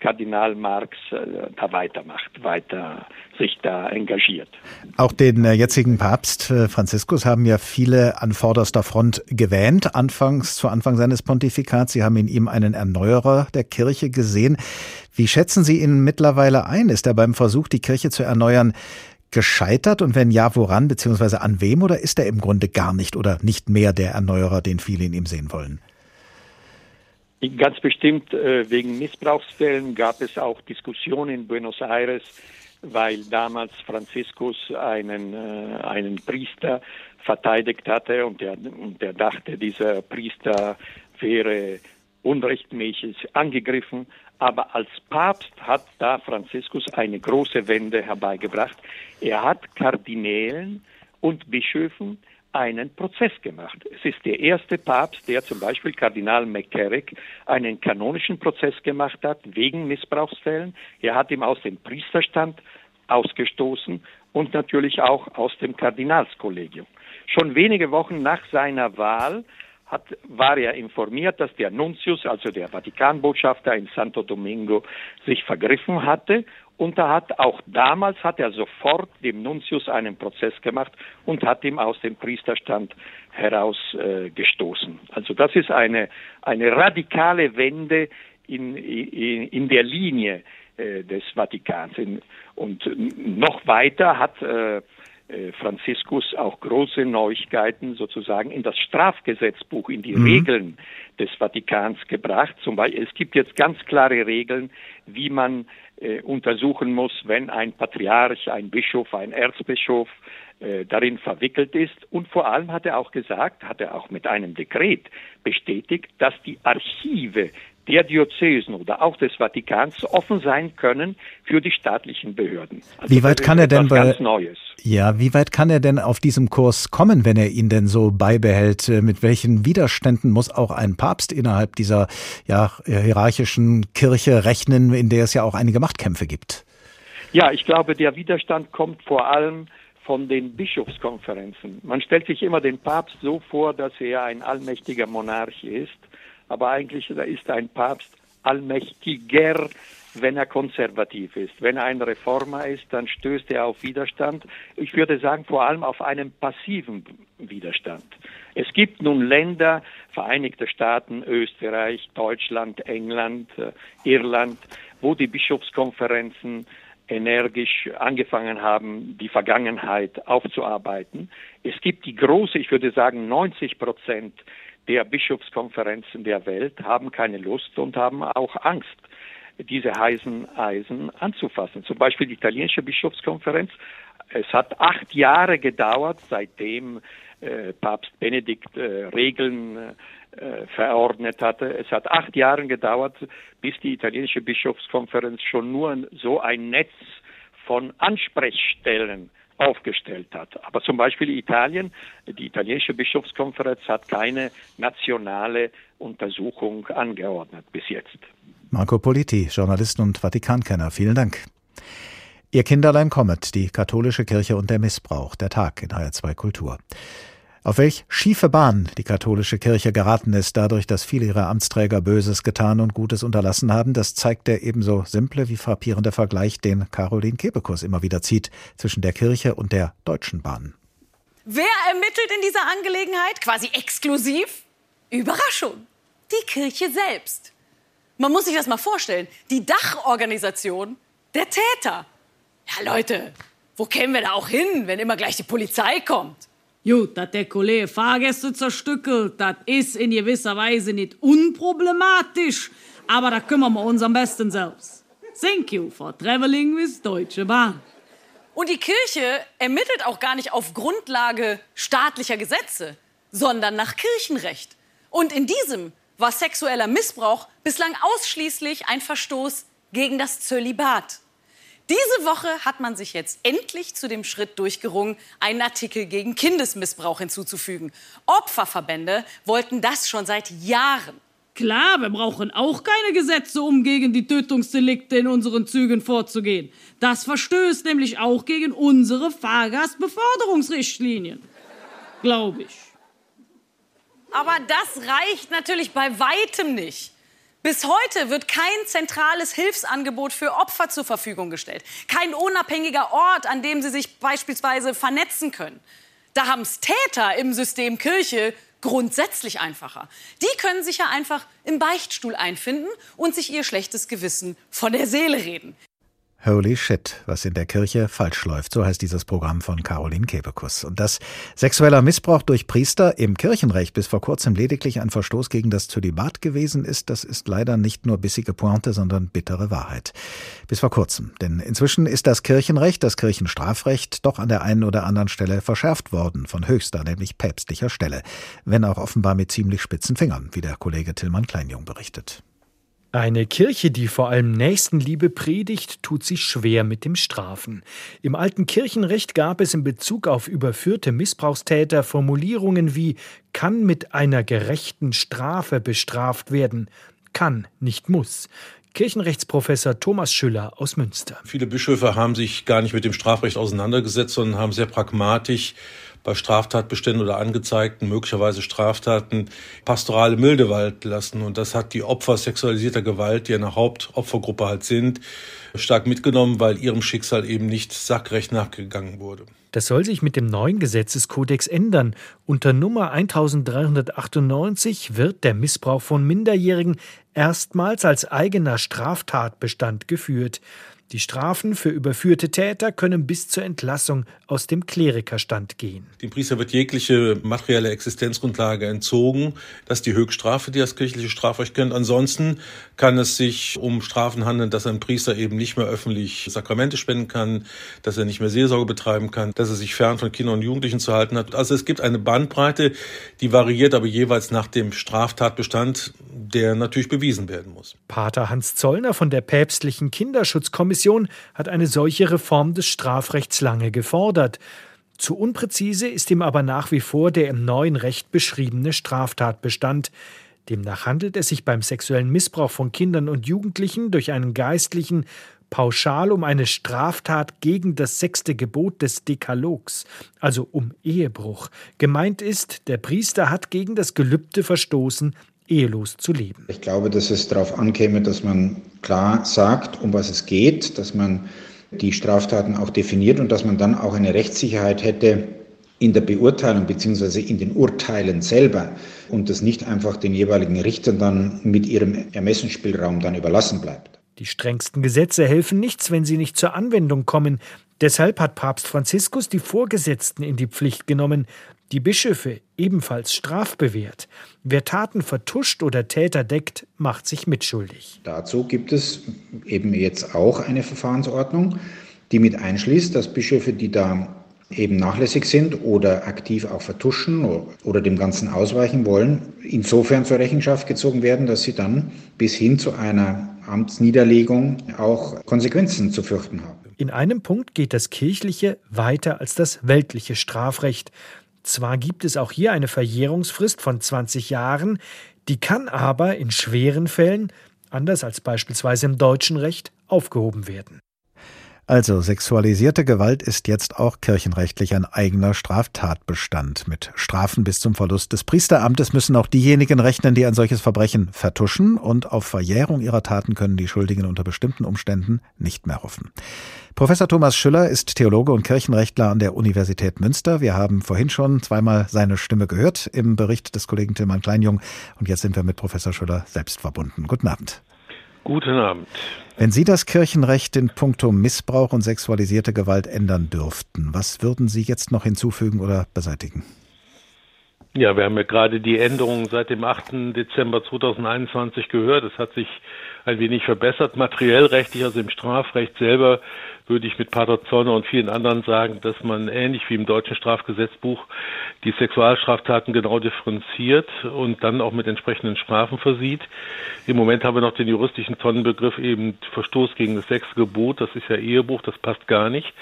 Kardinal Marx äh, da weitermacht, weiter sich da engagiert. Auch den äh, jetzigen Papst äh, Franziskus haben ja viele an vorderster Front gewähnt, anfangs zu Anfang seines Pontifikats. Sie haben in ihm einen Erneuerer der Kirche gesehen. Wie schätzen Sie ihn mittlerweile ein? Ist er beim Versuch, die Kirche zu erneuern, gescheitert? Und wenn ja, woran, beziehungsweise an wem? Oder ist er im Grunde gar nicht oder nicht mehr der Erneuerer, den viele in ihm sehen wollen? Ganz bestimmt äh, wegen Missbrauchsfällen gab es auch Diskussionen in Buenos Aires, weil damals Franziskus einen, äh, einen Priester verteidigt hatte und der, und der dachte, dieser Priester wäre unrechtmäßig angegriffen. Aber als Papst hat da Franziskus eine große Wende herbeigebracht. Er hat Kardinälen und Bischöfen einen Prozess gemacht. Es ist der erste Papst, der zum Beispiel Kardinal McCarrick einen kanonischen Prozess gemacht hat wegen Missbrauchsfällen. Er hat ihn aus dem Priesterstand ausgestoßen und natürlich auch aus dem Kardinalskollegium. Schon wenige Wochen nach seiner Wahl hat, war er informiert, dass der Nuntius, also der Vatikanbotschafter in Santo Domingo, sich vergriffen hatte und da hat auch damals hat er sofort dem Nuntius einen Prozess gemacht und hat ihm aus dem Priesterstand herausgestoßen. Äh, also das ist eine, eine radikale Wende in, in, in der Linie äh, des Vatikans. In, und noch weiter hat äh, äh, Franziskus auch große Neuigkeiten sozusagen in das Strafgesetzbuch, in die Mhm. Regeln des Vatikans gebracht. Zum Beispiel, es gibt jetzt ganz klare Regeln, wie man untersuchen muss, wenn ein Patriarch, ein Bischof, ein Erzbischof äh, darin verwickelt ist. Und vor allem hat er auch gesagt, hat er auch mit einem Dekret bestätigt, dass die Archive der Diözesen oder auch des Vatikans offen sein können für die staatlichen Behörden. Also Wie weit kann er denn bei. Ja, wie weit kann er denn auf diesem Kurs kommen, wenn er ihn denn so beibehält? Äh, Mit welchen Widerständen muss auch ein Papst innerhalb dieser ja, hierarchischen Kirche rechnen, in der es ja auch einige Machtkämpfe gibt? Ja, ich glaube, der Widerstand kommt vor allem von den Bischofskonferenzen. Man stellt sich immer den Papst so vor, dass er ein allmächtiger Monarch ist, aber eigentlich ist ein Papst allmächtiger, wenn er konservativ ist. Wenn er ein Reformer ist, dann stößt er auf Widerstand. Ich würde sagen, vor allem auf einen passiven Widerstand. Es gibt nun Länder, Vereinigte Staaten, Österreich, Deutschland, England, äh, Irland, wo die Bischofskonferenzen energisch angefangen haben, die Vergangenheit aufzuarbeiten. Es gibt die große, ich würde sagen 90 Prozent der Bischofskonferenzen der Welt haben keine Lust und haben auch Angst, diese heißen Eisen anzufassen. Zum Beispiel die italienische Bischofskonferenz. Es hat acht Jahre gedauert, seitdem äh, Papst Benedikt äh, Regeln äh, verordnet hatte. Es hat acht Jahre gedauert, bis die italienische Bischofskonferenz schon nur so ein Netz von Ansprechstellen aufgestellt hat. Aber zum Beispiel Italien, die italienische Bischofskonferenz hat keine nationale Untersuchung angeordnet bis jetzt. Marco Politi, Journalist und Vatikankenner, vielen Dank. Ihr Kinderlein kommet, die katholische Kirche und der Missbrauch, der Tag in HR2 Kultur. Auf welch schiefe Bahn die katholische Kirche geraten ist, dadurch, dass viele ihrer Amtsträger Böses getan und Gutes unterlassen haben, das zeigt der ebenso simple wie frappierende Vergleich, den Caroline Kebekus immer wieder zieht, zwischen der Kirche und der Deutschen Bahn. Wer ermittelt in dieser Angelegenheit? Quasi exklusiv? Überraschung. Die Kirche selbst. Man muss sich das mal vorstellen. Die Dachorganisation der Täter. Ja, Leute, wo kämen wir da auch hin, wenn immer gleich die Polizei kommt? Gut, dass der Kollege Fahrgäste zerstückelt, das ist in gewisser Weise nicht unproblematisch, aber da kümmern wir uns am besten selbst. Thank you for traveling with Deutsche Bahn. Und die Kirche ermittelt auch gar nicht auf Grundlage staatlicher Gesetze, sondern nach Kirchenrecht. Und in diesem war sexueller Missbrauch bislang ausschließlich ein Verstoß gegen das Zölibat. Diese Woche hat man sich jetzt endlich zu dem Schritt durchgerungen, einen Artikel gegen Kindesmissbrauch hinzuzufügen. Opferverbände wollten das schon seit Jahren. Klar, wir brauchen auch keine Gesetze, um gegen die Tötungsdelikte in unseren Zügen vorzugehen. Das verstößt nämlich auch gegen unsere Fahrgastbeförderungsrichtlinien. Glaube ich. Aber das reicht natürlich bei weitem nicht. Bis heute wird kein zentrales Hilfsangebot für Opfer zur Verfügung gestellt. Kein unabhängiger Ort, an dem sie sich beispielsweise vernetzen können. Da haben es Täter im System Kirche grundsätzlich einfacher. Die können sich ja einfach im Beichtstuhl einfinden und sich ihr schlechtes Gewissen von der Seele reden. Holy shit, was in der Kirche falsch läuft, so heißt dieses Programm von Caroline Kebekus. Und dass sexueller Missbrauch durch Priester im Kirchenrecht bis vor kurzem lediglich ein Verstoß gegen das Zölibat gewesen ist, das ist leider nicht nur bissige Pointe, sondern bittere Wahrheit. Bis vor kurzem. Denn inzwischen ist das Kirchenrecht, das Kirchenstrafrecht doch an der einen oder anderen Stelle verschärft worden, von höchster, nämlich päpstlicher Stelle. Wenn auch offenbar mit ziemlich spitzen Fingern, wie der Kollege Tillmann Kleinjung berichtet. Eine Kirche, die vor allem Nächstenliebe predigt, tut sich schwer mit dem Strafen. Im alten Kirchenrecht gab es in Bezug auf überführte Missbrauchstäter Formulierungen wie kann mit einer gerechten Strafe bestraft werden. Kann, nicht muss. Kirchenrechtsprofessor Thomas Schüller aus Münster. Viele Bischöfe haben sich gar nicht mit dem Strafrecht auseinandergesetzt, sondern haben sehr pragmatisch bei Straftatbeständen oder angezeigten, möglicherweise Straftaten, pastorale Milde lassen. Und das hat die Opfer sexualisierter Gewalt, die eine Hauptopfergruppe halt sind, stark mitgenommen, weil ihrem Schicksal eben nicht sackrecht nachgegangen wurde. Das soll sich mit dem neuen Gesetzeskodex ändern. Unter Nummer 1398 wird der Missbrauch von Minderjährigen erstmals als eigener Straftatbestand geführt. Die Strafen für überführte Täter können bis zur Entlassung aus dem Klerikerstand gehen. Dem Priester wird jegliche materielle Existenzgrundlage entzogen. Das ist die Höchststrafe, die das kirchliche Strafrecht kennt. Ansonsten kann es sich um Strafen handeln, dass ein Priester eben nicht mehr öffentlich Sakramente spenden kann, dass er nicht mehr Seelsorge betreiben kann, dass er sich fern von Kindern und Jugendlichen zu halten hat. Also es gibt eine Bandbreite, die variiert aber jeweils nach dem Straftatbestand, der natürlich bewiesen werden muss. Pater Hans Zollner von der päpstlichen Kinderschutzkommission Kommission hat eine solche Reform des Strafrechts lange gefordert. Zu unpräzise ist ihm aber nach wie vor der im neuen Recht beschriebene Straftatbestand. Demnach handelt es sich beim sexuellen Missbrauch von Kindern und Jugendlichen durch einen Geistlichen pauschal um eine Straftat gegen das sechste Gebot des Dekalogs, also um Ehebruch. Gemeint ist, der Priester hat gegen das Gelübde verstoßen, ehelos zu leben. Ich glaube, dass es darauf ankäme, dass man klar sagt, um was es geht, dass man die Straftaten auch definiert und dass man dann auch eine Rechtssicherheit hätte in der Beurteilung bzw. in den Urteilen selber und das nicht einfach den jeweiligen Richtern dann mit ihrem Ermessensspielraum dann überlassen bleibt. Die strengsten Gesetze helfen nichts, wenn sie nicht zur Anwendung kommen. Deshalb hat Papst Franziskus die Vorgesetzten in die Pflicht genommen, die Bischöfe ebenfalls strafbewehrt. Wer Taten vertuscht oder Täter deckt, macht sich mitschuldig. Dazu gibt es eben jetzt auch eine Verfahrensordnung, die mit einschließt, dass Bischöfe, die da eben nachlässig sind oder aktiv auch vertuschen oder dem Ganzen ausweichen wollen, insofern zur Rechenschaft gezogen werden, dass sie dann bis hin zu einer Amtsniederlegung auch Konsequenzen zu fürchten haben. In einem Punkt geht das kirchliche weiter als das weltliche Strafrecht. Zwar gibt es auch hier eine Verjährungsfrist von 20 Jahren, die kann aber in schweren Fällen, anders als beispielsweise im deutschen Recht, aufgehoben werden. Also sexualisierte Gewalt ist jetzt auch kirchenrechtlich ein eigener Straftatbestand. Mit Strafen bis zum Verlust des Priesteramtes müssen auch diejenigen rechnen, die ein solches Verbrechen vertuschen, und auf Verjährung ihrer Taten können die Schuldigen unter bestimmten Umständen nicht mehr hoffen. Professor Thomas Schüller ist Theologe und Kirchenrechtler an der Universität Münster. Wir haben vorhin schon zweimal seine Stimme gehört im Bericht des Kollegen Tilman Kleinjung und jetzt sind wir mit Professor Schüller selbst verbunden. Guten Abend. Guten Abend. Wenn Sie das Kirchenrecht in puncto Missbrauch und sexualisierte Gewalt ändern dürften, was würden Sie jetzt noch hinzufügen oder beseitigen? Ja, wir haben ja gerade die Änderungen seit dem 8. Dezember 2021 gehört. Es hat sich ein wenig verbessert, materiell rechtlich, also im Strafrecht selber würde ich mit Pater Zollner und vielen anderen sagen, dass man ähnlich wie im deutschen Strafgesetzbuch die Sexualstraftaten genau differenziert und dann auch mit entsprechenden Strafen versieht. Im Moment haben wir noch den juristischen Tonnenbegriff eben Verstoß gegen das sechste Gebot, das ist ja Ehebruch, das passt gar nicht.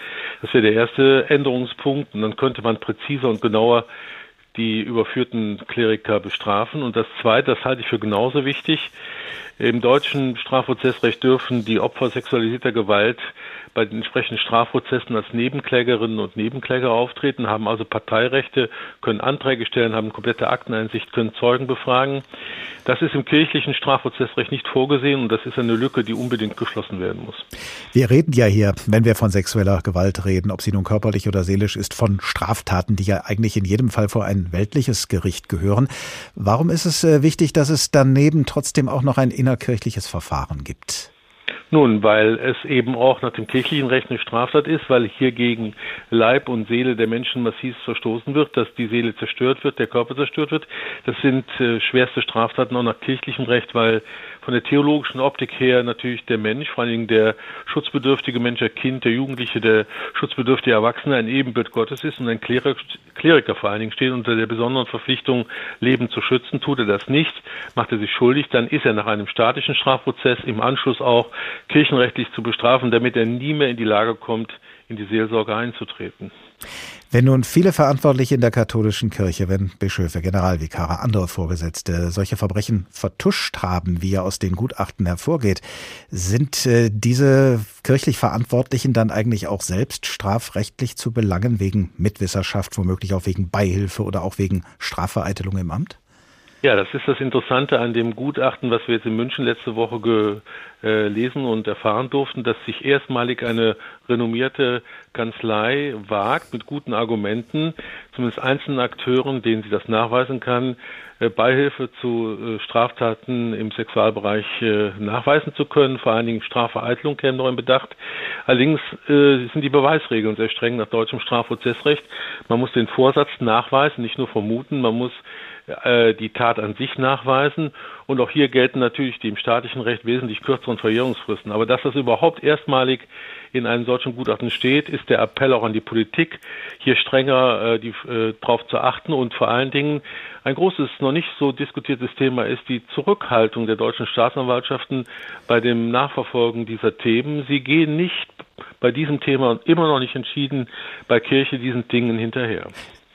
Das wäre der erste Änderungspunkt und dann könnte man präziser und genauer die überführten Kleriker bestrafen. Und das Zweite, das halte ich für genauso wichtig, im deutschen Strafprozessrecht dürfen die Opfer sexualisierter Gewalt bei den entsprechenden Strafprozessen als Nebenklägerinnen und Nebenkläger auftreten, haben also Parteirechte, können Anträge stellen, haben komplette Akteneinsicht, können Zeugen befragen. Das ist im kirchlichen Strafprozessrecht nicht vorgesehen und das ist eine Lücke, die unbedingt geschlossen werden muss. Wir reden ja hier, wenn wir von sexueller Gewalt reden, ob sie nun körperlich oder seelisch ist, von Straftaten, die ja eigentlich in jedem Fall vor ein weltliches Gericht gehören. Warum ist es äh, wichtig, dass es daneben trotzdem auch noch ein innerkirchliches Verfahren gibt? Nun, weil es eben auch nach dem kirchlichen Recht eine Straftat ist, weil hier gegen Leib und Seele der Menschen massiv verstoßen wird, dass die Seele zerstört wird, der Körper zerstört wird. Das sind äh, schwerste Straftaten auch nach kirchlichem Recht, weil von der theologischen Optik her natürlich der Mensch, vor allen Dingen der schutzbedürftige Mensch, der Kind, der Jugendliche, der schutzbedürftige Erwachsene ein Ebenbild Gottes ist und ein Kleriker, Kleriker vor allen Dingen steht unter der besonderen Verpflichtung, Leben zu schützen. Tut er das nicht, macht er sich schuldig, dann ist er nach einem statischen Strafprozess im Anschluss auch kirchenrechtlich zu bestrafen, damit er nie mehr in die Lage kommt, in die Seelsorge einzutreten. Wenn nun viele Verantwortliche in der katholischen Kirche, wenn Bischöfe, Generalvikare, andere Vorgesetzte solche Verbrechen vertuscht haben, wie ja aus den Gutachten hervorgeht, sind äh, diese kirchlich Verantwortlichen dann eigentlich auch selbst strafrechtlich zu belangen wegen Mitwisserschaft, womöglich auch wegen Beihilfe oder auch wegen Strafvereitelung im Amt? Ja, das ist das Interessante an dem Gutachten, was wir jetzt in München letzte Woche gelesen und erfahren durften, dass sich erstmalig eine renommierte Kanzlei wagt, mit guten Argumenten, zumindest einzelnen Akteuren, denen sie das nachweisen kann, äh, Beihilfe zu äh, Straftaten im Sexualbereich äh, nachweisen zu können. Vor allen Dingen Strafvereitelung käme noch in Bedacht. Allerdings sind die Beweisregeln sehr streng nach deutschem Strafprozessrecht. Man muss den Vorsatz nachweisen, nicht nur vermuten, man muss äh, die Tat an sich nachweisen. Und auch hier gelten natürlich die im staatlichen Recht wesentlich kürzeren Verjährungsfristen. Aber dass das überhaupt erstmalig in einem solchen Gutachten steht, ist der Appell auch an die Politik, hier strenger äh, die, äh, darauf zu achten und vor allen Dingen ein großes, noch nicht so diskutiertes Thema ist die Zurückhaltung der deutschen Staatsanwaltschaften bei dem Nachverfolgen dieser Themen. Sie gehen nicht bei diesem Thema und immer noch nicht entschieden bei Kirche diesen Dingen hinterher.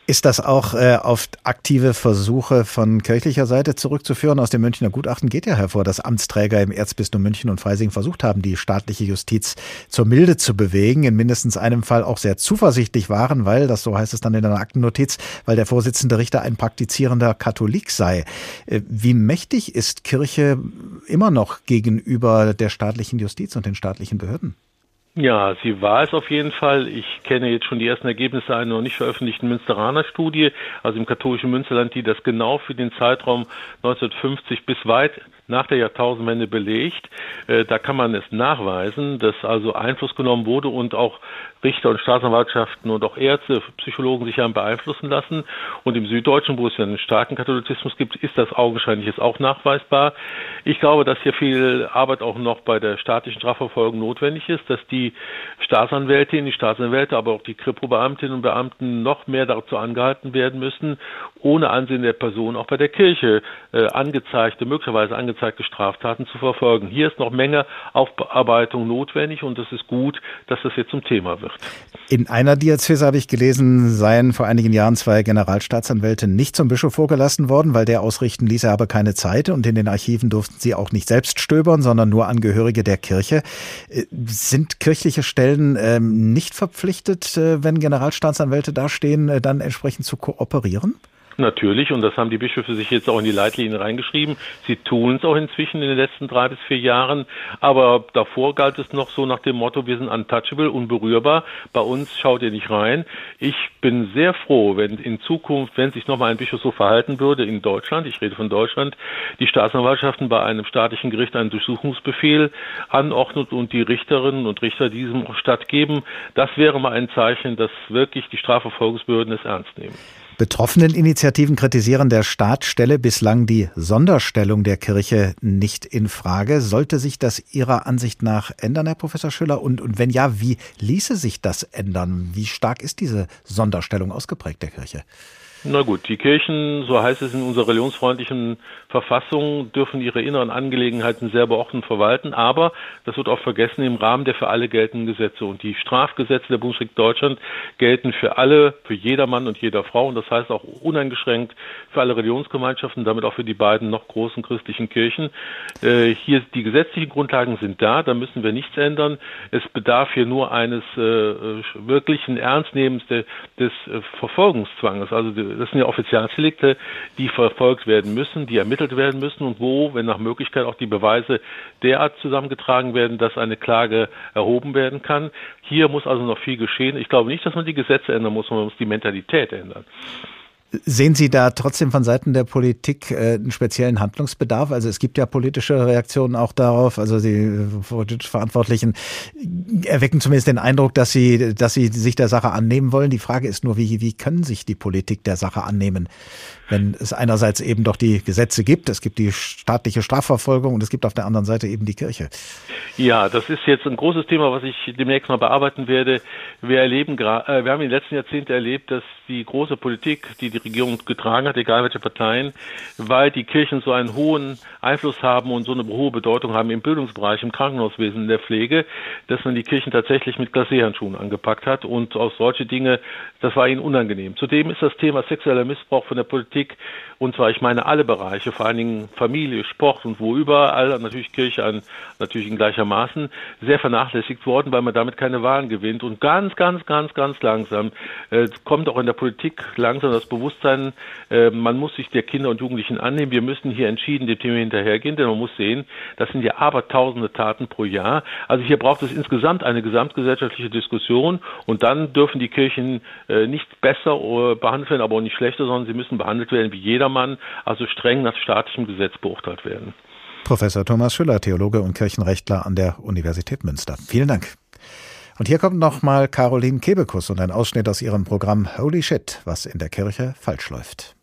Ist das auch äh, auf aktive Versuche von kirchlicher Seite zurückzuführen? Aus dem Münchner Gutachten geht ja hervor, dass Amtsträger im Erzbistum München und Freising versucht haben, die staatliche Justiz zur Milde zu bewegen, in mindestens einem Fall auch sehr zuversichtlich waren, weil, das so heißt es dann in einer Aktennotiz, weil der Vorsitzende Richter ein praktizierender Katholik sei. Äh, wie mächtig ist Kirche immer noch gegenüber der staatlichen Justiz und den staatlichen Behörden? Ja, sie war es auf jeden Fall. Ich kenne jetzt schon die ersten Ergebnisse einer noch nicht veröffentlichten Münsteraner Studie, also im katholischen Münsterland, die das genau für den Zeitraum 1950 bis weit nach der Jahrtausendwende belegt. Äh, da kann man es nachweisen, dass also Einfluss genommen wurde und auch Richter und Staatsanwaltschaften und auch Ärzte, Psychologen sich haben beeinflussen lassen. Und im Süddeutschen, wo es ja einen starken Katholizismus gibt, ist das augenscheinlich jetzt auch nachweisbar. Ich glaube, dass hier viel Arbeit auch noch bei der staatlichen Strafverfolgung notwendig ist, dass die Staatsanwältinnen, die Staatsanwälte, aber auch die Kripo-Beamtinnen und Beamten noch mehr dazu angehalten werden müssen, ohne Ansehen der Person auch bei der Kirche äh, angezeigte, möglicherweise angezeigte Straftaten zu verfolgen. Hier ist noch Menge Aufarbeitung notwendig und es ist gut, dass das jetzt zum Thema wird. In einer Diözese habe ich gelesen, seien vor einigen Jahren zwei Generalstaatsanwälte nicht zum Bischof vorgelassen worden, weil der ausrichten ließ, er habe keine Zeit und in den Archiven durften sie auch nicht selbst stöbern, sondern nur Angehörige der Kirche. Äh, sind kirchliche Stellen ähm, nicht verpflichtet, äh, wenn Generalstaatsanwälte dastehen, äh, dann entsprechend zu kooperieren? Natürlich, und das haben die Bischöfe sich jetzt auch in die Leitlinien reingeschrieben. Sie tun es auch inzwischen in den letzten drei bis vier Jahren. Aber davor galt es noch so nach dem Motto, wir sind untouchable, unberührbar. Bei uns schaut ihr nicht rein. Ich bin sehr froh, wenn in Zukunft, wenn sich nochmal ein Bischof so verhalten würde in Deutschland, ich rede von Deutschland, die Staatsanwaltschaften bei einem staatlichen Gericht einen Durchsuchungsbefehl anordnet und die Richterinnen und Richter diesem stattgeben. Das wäre mal ein Zeichen, dass wirklich die Strafverfolgungsbehörden es ernst nehmen. Betroffeneninitiativen kritisieren, der Staat stelle bislang die Sonderstellung der Kirche nicht in Frage. Sollte sich das Ihrer Ansicht nach ändern, Herr Professor Schüller? Und, und wenn ja, wie ließe sich das ändern? Wie stark ist diese Sonderstellung ausgeprägt der Kirche? Na gut, die Kirchen, so heißt es in unserer religionsfreundlichen Verfassung, dürfen ihre inneren Angelegenheiten sehr beordnen verwalten, aber das wird auch vergessen im Rahmen der für alle geltenden Gesetze. Und die Strafgesetze der Bundesrepublik Deutschland gelten für alle, für jeder Mann und jeder Frau und das heißt auch uneingeschränkt für alle Religionsgemeinschaften, damit auch für die beiden noch großen christlichen Kirchen. Äh, hier die gesetzlichen Grundlagen sind da, da müssen wir nichts ändern. Es bedarf hier nur eines äh, wirklichen Ernstnehmens de, des äh, Verfolgungszwanges, also das sind ja Offizialsdelikte, die verfolgt werden müssen, die ermittelt werden müssen und wo, wenn nach Möglichkeit auch die Beweise derart zusammengetragen werden, dass eine Klage erhoben werden kann. Hier muss also noch viel geschehen. Ich glaube nicht, dass man die Gesetze ändern muss, man muss die Mentalität ändern. Sehen Sie da trotzdem von Seiten der Politik äh, einen speziellen Handlungsbedarf? Also es gibt ja politische Reaktionen auch darauf. Also die politisch Verantwortlichen erwecken zumindest den Eindruck, dass sie, dass sie sich der Sache annehmen wollen. Die Frage ist nur, wie, wie können sich die Politik der Sache annehmen? Wenn es einerseits eben doch die Gesetze gibt, es gibt die staatliche Strafverfolgung und es gibt auf der anderen Seite eben die Kirche. Ja, das ist jetzt ein großes Thema, was ich demnächst mal bearbeiten werde. Wir erleben, äh, wir haben in den letzten Jahrzehnten erlebt, dass die große Politik, die die Regierung getragen hat, egal welche Parteien, weil die Kirchen so einen hohen Einfluss haben und so eine hohe Bedeutung haben im Bildungsbereich, im Krankenhauswesen, in der Pflege, dass man die Kirchen tatsächlich mit Glacéhandschuhen angepackt hat und auch solche Dinge, das war ihnen unangenehm. Zudem ist das Thema sexueller Missbrauch von der Politik und zwar, ich meine, alle Bereiche, vor allen Dingen Familie, Sport und wo überall, natürlich Kirche an, natürlich in gleichermaßen, sehr vernachlässigt worden, weil man damit keine Wahlen gewinnt. Und ganz, ganz, ganz, ganz langsam äh, kommt auch in der Politik langsam das Bewusstsein, bewusst sein, äh, man muss sich der Kinder und Jugendlichen annehmen. Wir müssen hier entschieden dem Thema hinterhergehen, denn man muss sehen, das sind ja abertausende Taten pro Jahr. Also hier braucht es insgesamt eine gesamtgesellschaftliche Diskussion und dann dürfen die Kirchen äh, nicht besser äh, behandelt werden, aber auch nicht schlechter, sondern sie müssen behandelt werden wie jedermann, also streng nach staatlichem Gesetz beurteilt werden. Professor Thomas Schüller, Theologe und Kirchenrechtler an der Universität Münster. Vielen Dank. Und hier kommt nochmal Caroline Kebekus und ein Ausschnitt aus ihrem Programm Holy Shit, was in der Kirche falsch läuft.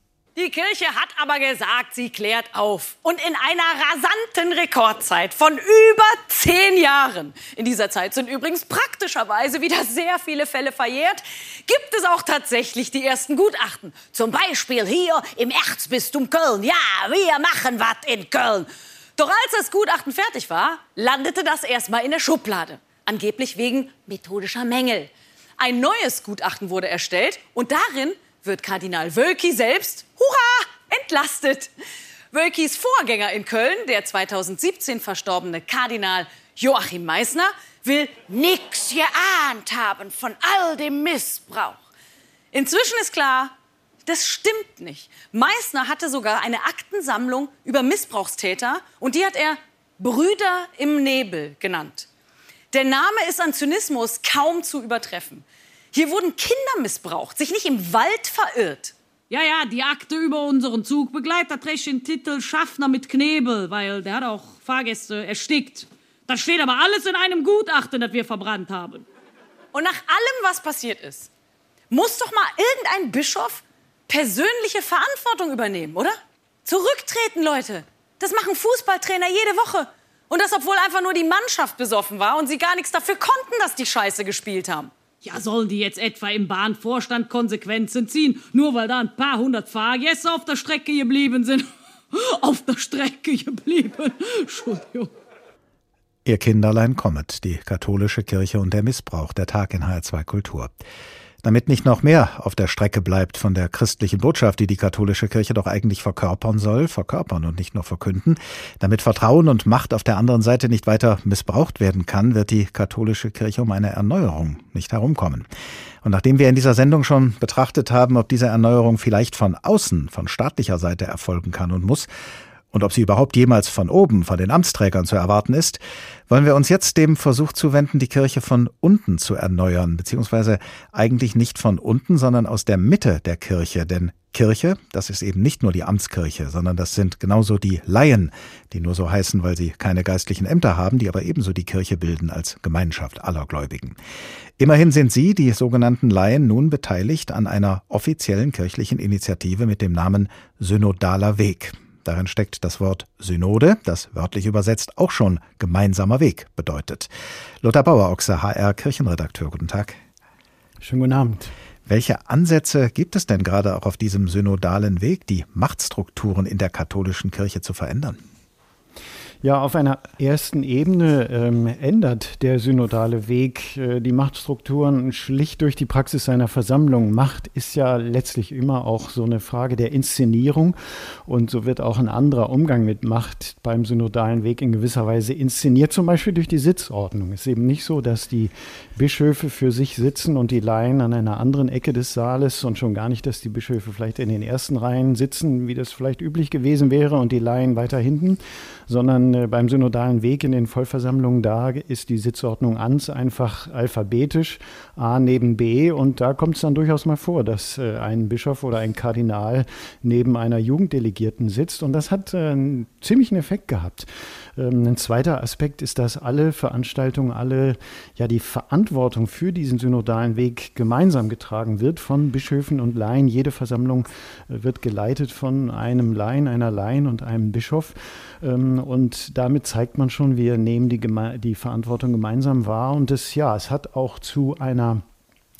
Die Kirche hat aber gesagt, sie klärt auf. Und in einer rasanten Rekordzeit von über zehn Jahren, in dieser Zeit sind übrigens praktischerweise wieder sehr viele Fälle verjährt, gibt es auch tatsächlich die ersten Gutachten. Zum Beispiel hier im Erzbistum Köln. Ja, wir machen was in Köln. Doch als das Gutachten fertig war, landete das erstmal in der Schublade. Angeblich wegen methodischer Mängel. Ein neues Gutachten wurde erstellt und darin wird Kardinal Wölki selbst, hurra, entlastet. Wölkis Vorgänger in Köln, der 2017 verstorbene Kardinal Joachim Meissner, will nichts geahnt haben von all dem Missbrauch. Inzwischen ist klar, das stimmt nicht. Meissner hatte sogar eine Aktensammlung über Missbrauchstäter und die hat er Brüder im Nebel genannt. Der Name ist an Zynismus kaum zu übertreffen. Hier wurden Kinder missbraucht, sich nicht im Wald verirrt. Ja, ja, die Akte über unseren Zugbegleiter trägt den Titel Schaffner mit Knebel, weil der hat auch Fahrgäste erstickt. Das steht aber alles in einem Gutachten, das wir verbrannt haben. Und nach allem, was passiert ist, muss doch mal irgendein Bischof persönliche Verantwortung übernehmen, oder? Zurücktreten, Leute. Das machen Fußballtrainer jede Woche. Und das, obwohl einfach nur die Mannschaft besoffen war und sie gar nichts dafür konnten, dass die Scheiße gespielt haben. Ja, sollen die jetzt etwa im Bahnvorstand Konsequenzen ziehen, nur weil da ein paar hundert Fahrgäste auf der Strecke geblieben sind? auf der Strecke geblieben. Entschuldigung. Ihr Kinderlein kommet, die katholische Kirche und der Missbrauch, der Tag in HR2 Kultur damit nicht noch mehr auf der Strecke bleibt von der christlichen Botschaft, die die katholische Kirche doch eigentlich verkörpern soll, verkörpern und nicht nur verkünden, damit Vertrauen und Macht auf der anderen Seite nicht weiter missbraucht werden kann, wird die katholische Kirche um eine Erneuerung nicht herumkommen. Und nachdem wir in dieser Sendung schon betrachtet haben, ob diese Erneuerung vielleicht von außen, von staatlicher Seite erfolgen kann und muss, und ob sie überhaupt jemals von oben, von den Amtsträgern zu erwarten ist, wollen wir uns jetzt dem Versuch zuwenden, die Kirche von unten zu erneuern, beziehungsweise eigentlich nicht von unten, sondern aus der Mitte der Kirche, denn Kirche, das ist eben nicht nur die Amtskirche, sondern das sind genauso die Laien, die nur so heißen, weil sie keine geistlichen Ämter haben, die aber ebenso die Kirche bilden als Gemeinschaft aller Gläubigen. Immerhin sind sie, die sogenannten Laien, nun beteiligt an einer offiziellen kirchlichen Initiative mit dem Namen Synodaler Weg. Darin steckt das Wort Synode, das wörtlich übersetzt auch schon gemeinsamer Weg bedeutet. Lothar Bauerochse, HR Kirchenredakteur, guten Tag. Schönen guten Abend. Welche Ansätze gibt es denn gerade auch auf diesem synodalen Weg, die Machtstrukturen in der katholischen Kirche zu verändern? Ja, auf einer ersten Ebene ähm, ändert der synodale Weg äh, die Machtstrukturen schlicht durch die Praxis seiner Versammlung. Macht ist ja letztlich immer auch so eine Frage der Inszenierung und so wird auch ein anderer Umgang mit Macht beim synodalen Weg in gewisser Weise inszeniert, zum Beispiel durch die Sitzordnung. Es ist eben nicht so, dass die Bischöfe für sich sitzen und die Laien an einer anderen Ecke des Saales und schon gar nicht, dass die Bischöfe vielleicht in den ersten Reihen sitzen, wie das vielleicht üblich gewesen wäre und die Laien weiter hinten, sondern äh, beim synodalen Weg in den Vollversammlungen, da ist die Sitzordnung ans einfach alphabetisch, A neben B. Und da kommt es dann durchaus mal vor, dass äh, ein Bischof oder ein Kardinal neben einer Jugenddelegierten sitzt. Und das hat äh, einen ziemlichen Effekt gehabt. Ähm, ein zweiter Aspekt ist, dass alle Veranstaltungen, alle, ja, die Verantwortung für diesen synodalen Weg gemeinsam getragen wird von Bischöfen und Laien. Jede Versammlung wird geleitet von einem Laien, einer Laien und einem Bischof. Ähm, und damit zeigt man schon, wir nehmen die, die Verantwortung gemeinsam wahr. Und das, ja, es hat auch zu einer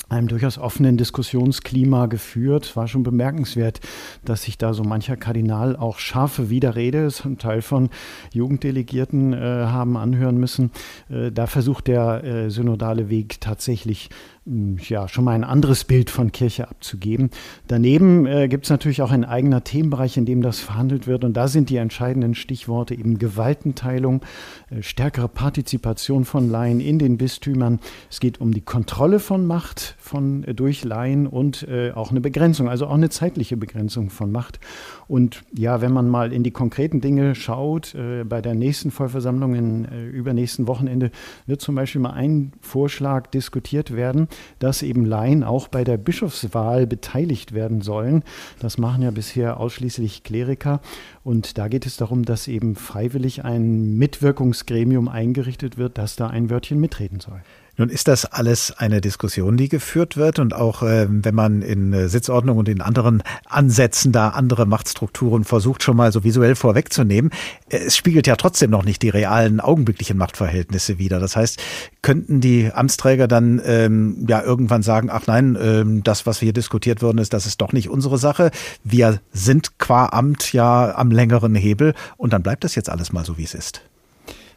einem durchaus offenen Diskussionsklima geführt. War schon bemerkenswert, dass sich da so mancher Kardinal auch scharfe Widerrede, zum Teil von Jugenddelegierten äh, haben anhören müssen. Äh, da versucht der äh, synodale Weg tatsächlich ja, schon mal ein anderes Bild von Kirche abzugeben. Daneben äh, gibt es natürlich auch ein eigener Themenbereich, in dem das verhandelt wird. Und da sind die entscheidenden Stichworte eben Gewaltenteilung, äh, stärkere Partizipation von Laien in den Bistümern. Es geht um die Kontrolle von Macht von, äh, durch Laien und äh, auch eine Begrenzung, also auch eine zeitliche Begrenzung von Macht. Und ja, wenn man mal in die konkreten Dinge schaut, äh, bei der nächsten Vollversammlung äh, übernächsten Wochenende wird zum Beispiel mal ein Vorschlag diskutiert werden, dass eben Laien auch bei der Bischofswahl beteiligt werden sollen. Das machen ja bisher ausschließlich Kleriker. Und da geht es darum, dass eben freiwillig ein Mitwirkungsgremium eingerichtet wird, das da ein Wörtchen mitreden soll. Nun ist das alles eine Diskussion, die geführt wird und auch äh, wenn man in äh, Sitzordnung und in anderen Ansätzen da andere Machtstrukturen versucht, schon mal so visuell vorwegzunehmen, äh, es spiegelt ja trotzdem noch nicht die realen augenblicklichen Machtverhältnisse wider. Das heißt, könnten die Amtsträger dann ähm, ja irgendwann sagen, ach nein, ähm, das, was hier diskutiert worden ist, das ist doch nicht unsere Sache. Wir sind qua Amt ja am längeren Hebel und dann bleibt das jetzt alles mal so, wie es ist.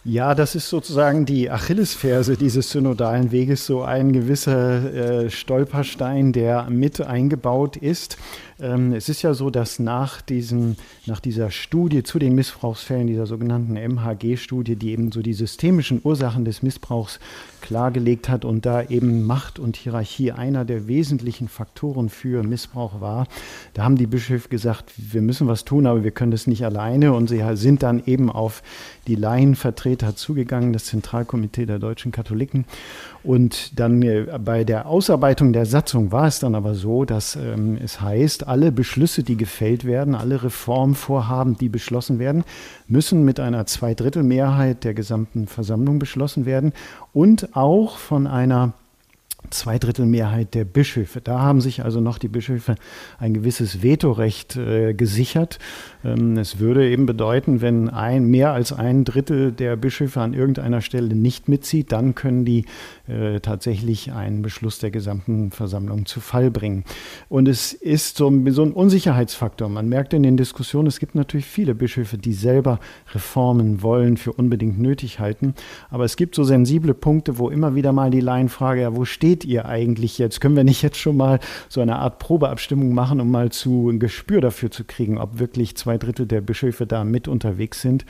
Ja, das ist sozusagen die Achillesferse dieses synodalen Weges, so ein gewisser äh, Stolperstein, der mit eingebaut ist. Ähm, es ist ja so, dass nach, diesem, nach dieser Studie zu den Missbrauchsfällen, dieser sogenannten MHG-Studie, die eben so die systemischen Ursachen des Missbrauchs klargelegt hat und da eben Macht und Hierarchie einer der wesentlichen Faktoren für Missbrauch war, da haben die Bischöfe gesagt, wir müssen was tun, aber wir können das nicht alleine. Und sie sind dann eben auf die Laienvertreter zugegangen, das Zentralkomitee der deutschen Katholiken. Und dann äh, bei der Ausarbeitung der Satzung war es dann aber so, dass ähm, es heißt, alle Beschlüsse, die gefällt werden, alle Reformvorhaben, die beschlossen werden, müssen mit einer Zweidrittelmehrheit der gesamten Versammlung beschlossen werden und auch von einer Zweidrittelmehrheit der Bischöfe. Da haben sich also noch die Bischöfe ein gewisses Vetorecht äh, gesichert. Ähm, es würde eben bedeuten, wenn ein, mehr als ein Drittel der Bischöfe an irgendeiner Stelle nicht mitzieht, dann können die äh, tatsächlich einen Beschluss der gesamten Versammlung zu Fall bringen. Und es ist so, so ein Unsicherheitsfaktor. Man merkt in den Diskussionen, es gibt natürlich viele Bischöfe, die selber Reformen wollen, für unbedingt nötig halten. Aber es gibt so sensible Punkte, wo immer wieder mal die Laienfrage, ja, wo steht ihr eigentlich jetzt? Können wir nicht jetzt schon mal so eine Art Probeabstimmung machen, um mal zu ein Gespür dafür zu kriegen, ob wirklich zwei Drittel der Bischöfe da mit unterwegs sind?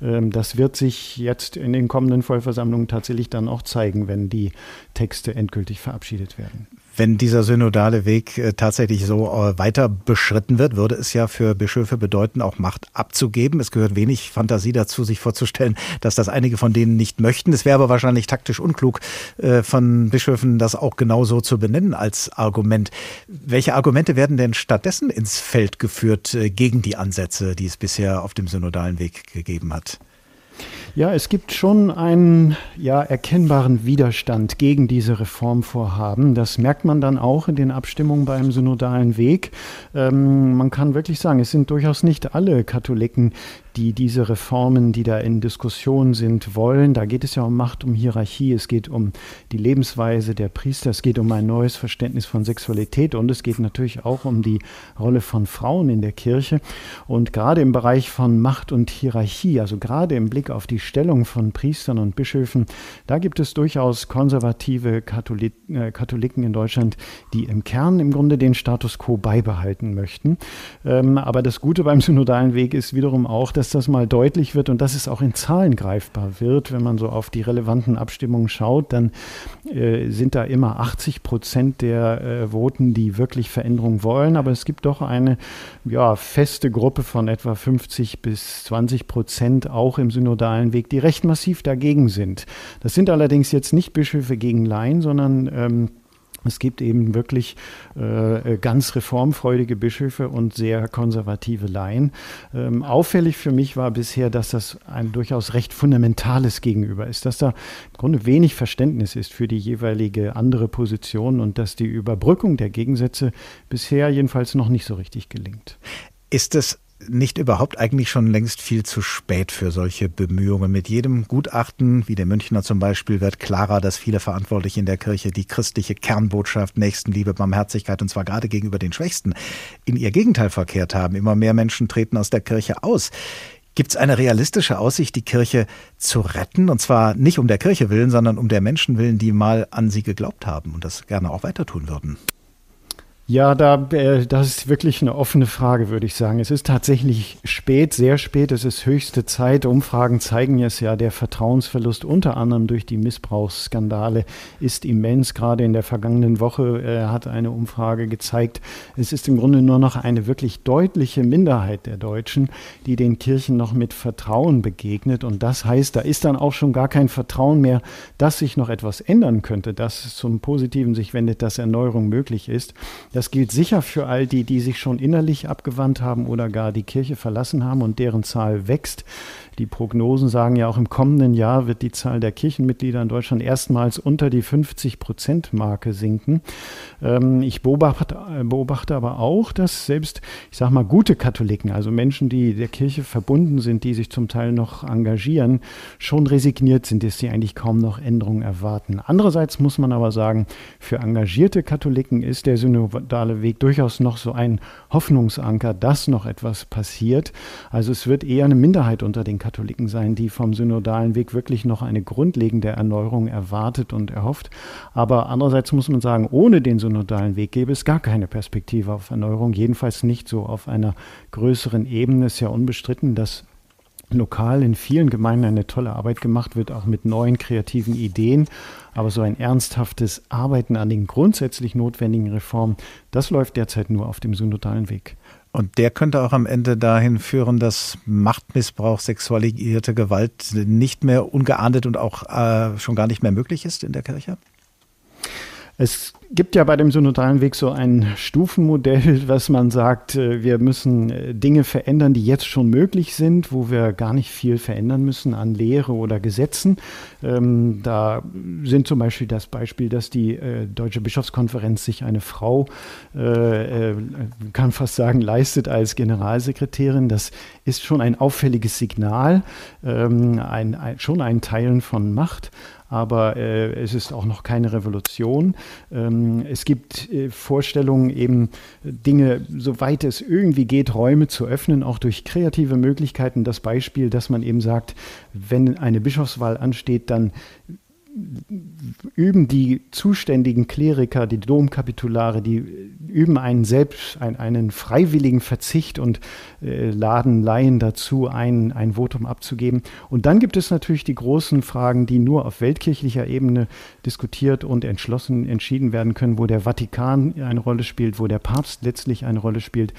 Ähm, das wird sich jetzt in den kommenden Vollversammlungen tatsächlich dann auch zeigen, wenn die Texte endgültig verabschiedet werden. Wenn dieser synodale Weg äh, tatsächlich so äh, weiter beschritten wird, würde es ja für Bischöfe bedeuten, auch Macht abzugeben. Es gehört wenig Fantasie dazu, sich vorzustellen, dass das einige von denen nicht möchten. Es wäre aber wahrscheinlich taktisch unklug äh, von Bischöfen, das auch genauso zu benennen als Argument. Welche Argumente werden denn stattdessen ins Feld geführt gegen die Ansätze, die es bisher auf dem synodalen Weg gegeben hat? Ja, es gibt schon einen ja, erkennbaren Widerstand gegen diese Reformvorhaben. Das merkt man dann auch in den Abstimmungen beim synodalen Weg. Ähm, man kann wirklich sagen, es sind durchaus nicht alle Katholiken, die diese Reformen, die da in Diskussion sind, wollen. Da geht es ja um Macht, um Hierarchie, es geht um die Lebensweise der Priester, es geht um ein neues Verständnis von Sexualität und es geht natürlich auch um die Rolle von Frauen in der Kirche. Und gerade im Bereich von Macht und Hierarchie, also gerade im Blick auf die Stellung von Priestern und Bischöfen, da gibt es durchaus konservative Katholik, äh, Katholiken in Deutschland, die im Kern im Grunde den Status quo beibehalten möchten. Ähm, aber das Gute beim synodalen Weg ist wiederum auch, dass das mal deutlich wird und dass es auch in Zahlen greifbar wird. Wenn man so auf die relevanten Abstimmungen schaut, dann äh, sind da immer 80 Prozent der äh, Voten, die wirklich Veränderungen wollen. Aber es gibt doch eine ja, feste Gruppe von etwa 50 bis 20 Prozent auch im synodalen Weg, die recht massiv dagegen sind. Das sind allerdings jetzt nicht Bischöfe gegen Laien, sondern ähm, es gibt eben wirklich äh, ganz reformfreudige Bischöfe und sehr konservative Laien. Ähm, auffällig für mich war bisher, dass das ein durchaus recht fundamentales Gegenüber ist, dass da im Grunde wenig Verständnis ist für die jeweilige andere Position und dass die Überbrückung der Gegensätze bisher jedenfalls noch nicht so richtig gelingt. Ist es nicht überhaupt eigentlich schon längst viel zu spät für solche Bemühungen? Mit jedem Gutachten, wie der Münchner zum Beispiel, wird klarer, dass viele Verantwortliche in der Kirche die christliche Kernbotschaft Nächstenliebe, Barmherzigkeit und zwar gerade gegenüber den Schwächsten in ihr Gegenteil verkehrt haben. Immer mehr Menschen treten aus der Kirche aus. Gibt es eine realistische Aussicht, die Kirche zu retten? Und zwar nicht um der Kirche willen, sondern um der Menschen willen, die mal an sie geglaubt haben und das gerne auch weiter tun würden? Ja, da, äh, das ist wirklich eine offene Frage, würde ich sagen. Es ist tatsächlich spät, sehr spät. Es ist höchste Zeit. Umfragen zeigen es ja. Der Vertrauensverlust unter anderem durch die Missbrauchsskandale ist immens. Gerade in der vergangenen Woche äh, hat eine Umfrage gezeigt, es ist im Grunde nur noch eine wirklich deutliche Minderheit der Deutschen, die den Kirchen noch mit Vertrauen begegnet. Und das heißt, da ist dann auch schon gar kein Vertrauen mehr, dass sich noch etwas ändern könnte, dass zum Positiven sich wendet, dass Erneuerung möglich ist. Das gilt sicher für all die, die sich schon innerlich abgewandt haben oder gar die Kirche verlassen haben und deren Zahl wächst. Die Prognosen sagen ja auch im kommenden Jahr wird die Zahl der Kirchenmitglieder in Deutschland erstmals unter die 50-Prozent-Marke sinken. Ähm, ich beobachte, beobachte aber auch, dass selbst, ich sage mal, gute Katholiken, also Menschen, die der Kirche verbunden sind, die sich zum Teil noch engagieren, schon resigniert sind, dass sie eigentlich kaum noch Änderungen erwarten. Andererseits muss man aber sagen, für engagierte Katholiken ist der synodale Weg durchaus noch so ein Hoffnungsanker, dass noch etwas passiert. Also es wird eher eine Minderheit unter den Katholiken Katholiken sein, die vom synodalen Weg wirklich noch eine grundlegende Erneuerung erwartet und erhofft. Aber andererseits muss man sagen, ohne den synodalen Weg gäbe es gar keine Perspektive auf Erneuerung, jedenfalls nicht so auf einer größeren Ebene. Es ist ja unbestritten, dass lokal in vielen Gemeinden eine tolle Arbeit gemacht wird, auch mit neuen kreativen Ideen. Aber so ein ernsthaftes Arbeiten an den grundsätzlich notwendigen Reformen, das läuft derzeit nur auf dem synodalen Weg. Und der könnte auch am Ende dahin führen, dass Machtmissbrauch, sexualisierte Gewalt nicht mehr ungeahndet und auch äh, schon gar nicht mehr möglich ist in der Kirche? Es gibt ja bei dem synodalen Weg so ein Stufenmodell, was man sagt, äh, wir müssen äh, Dinge verändern, die jetzt schon möglich sind, wo wir gar nicht viel verändern müssen an Lehre oder Gesetzen. Ähm, da sind zum Beispiel das Beispiel, dass die äh, Deutsche Bischofskonferenz sich eine Frau, kann fast sagen, leistet als Generalsekretärin. Das ist schon ein auffälliges Signal, ähm, ein, ein, schon ein Teilen von Macht aber äh, es ist auch noch keine Revolution. Ähm, es gibt äh, Vorstellungen, eben Dinge, soweit es irgendwie geht, Räume zu öffnen, auch durch kreative Möglichkeiten. Das Beispiel, dass man eben sagt, wenn eine Bischofswahl ansteht, dann üben die zuständigen Kleriker, die Domkapitulare, die üben einen selbst, einen, einen freiwilligen Verzicht und äh, laden Laien dazu ein, ein Votum abzugeben. Und dann gibt es natürlich die großen Fragen, die nur auf weltkirchlicher Ebene diskutiert und entschlossen entschieden werden können, wo der Vatikan eine Rolle spielt, wo der Papst letztlich eine Rolle spielt.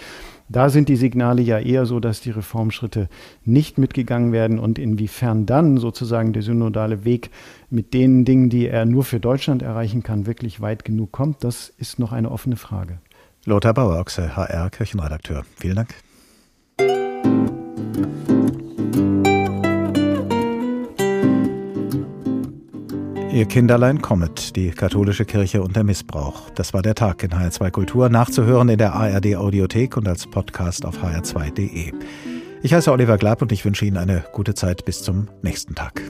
Da sind die Signale ja eher so, dass die Reformschritte nicht mitgegangen werden und inwiefern dann sozusagen der synodale Weg mit den Dingen, die er nur für Deutschland erreichen kann, wirklich weit genug kommt, das ist noch eine offene Frage. Lothar Bauerochse, HR Kirchenredakteur. Vielen Dank. Ihr Kinderlein kommet, die katholische Kirche und der Missbrauch. Das war der Tag in HR2 Kultur, nachzuhören in der ARD Audiothek und als Podcast auf hr2.de. Ich heiße Oliver Glab und ich wünsche Ihnen eine gute Zeit bis zum nächsten Tag.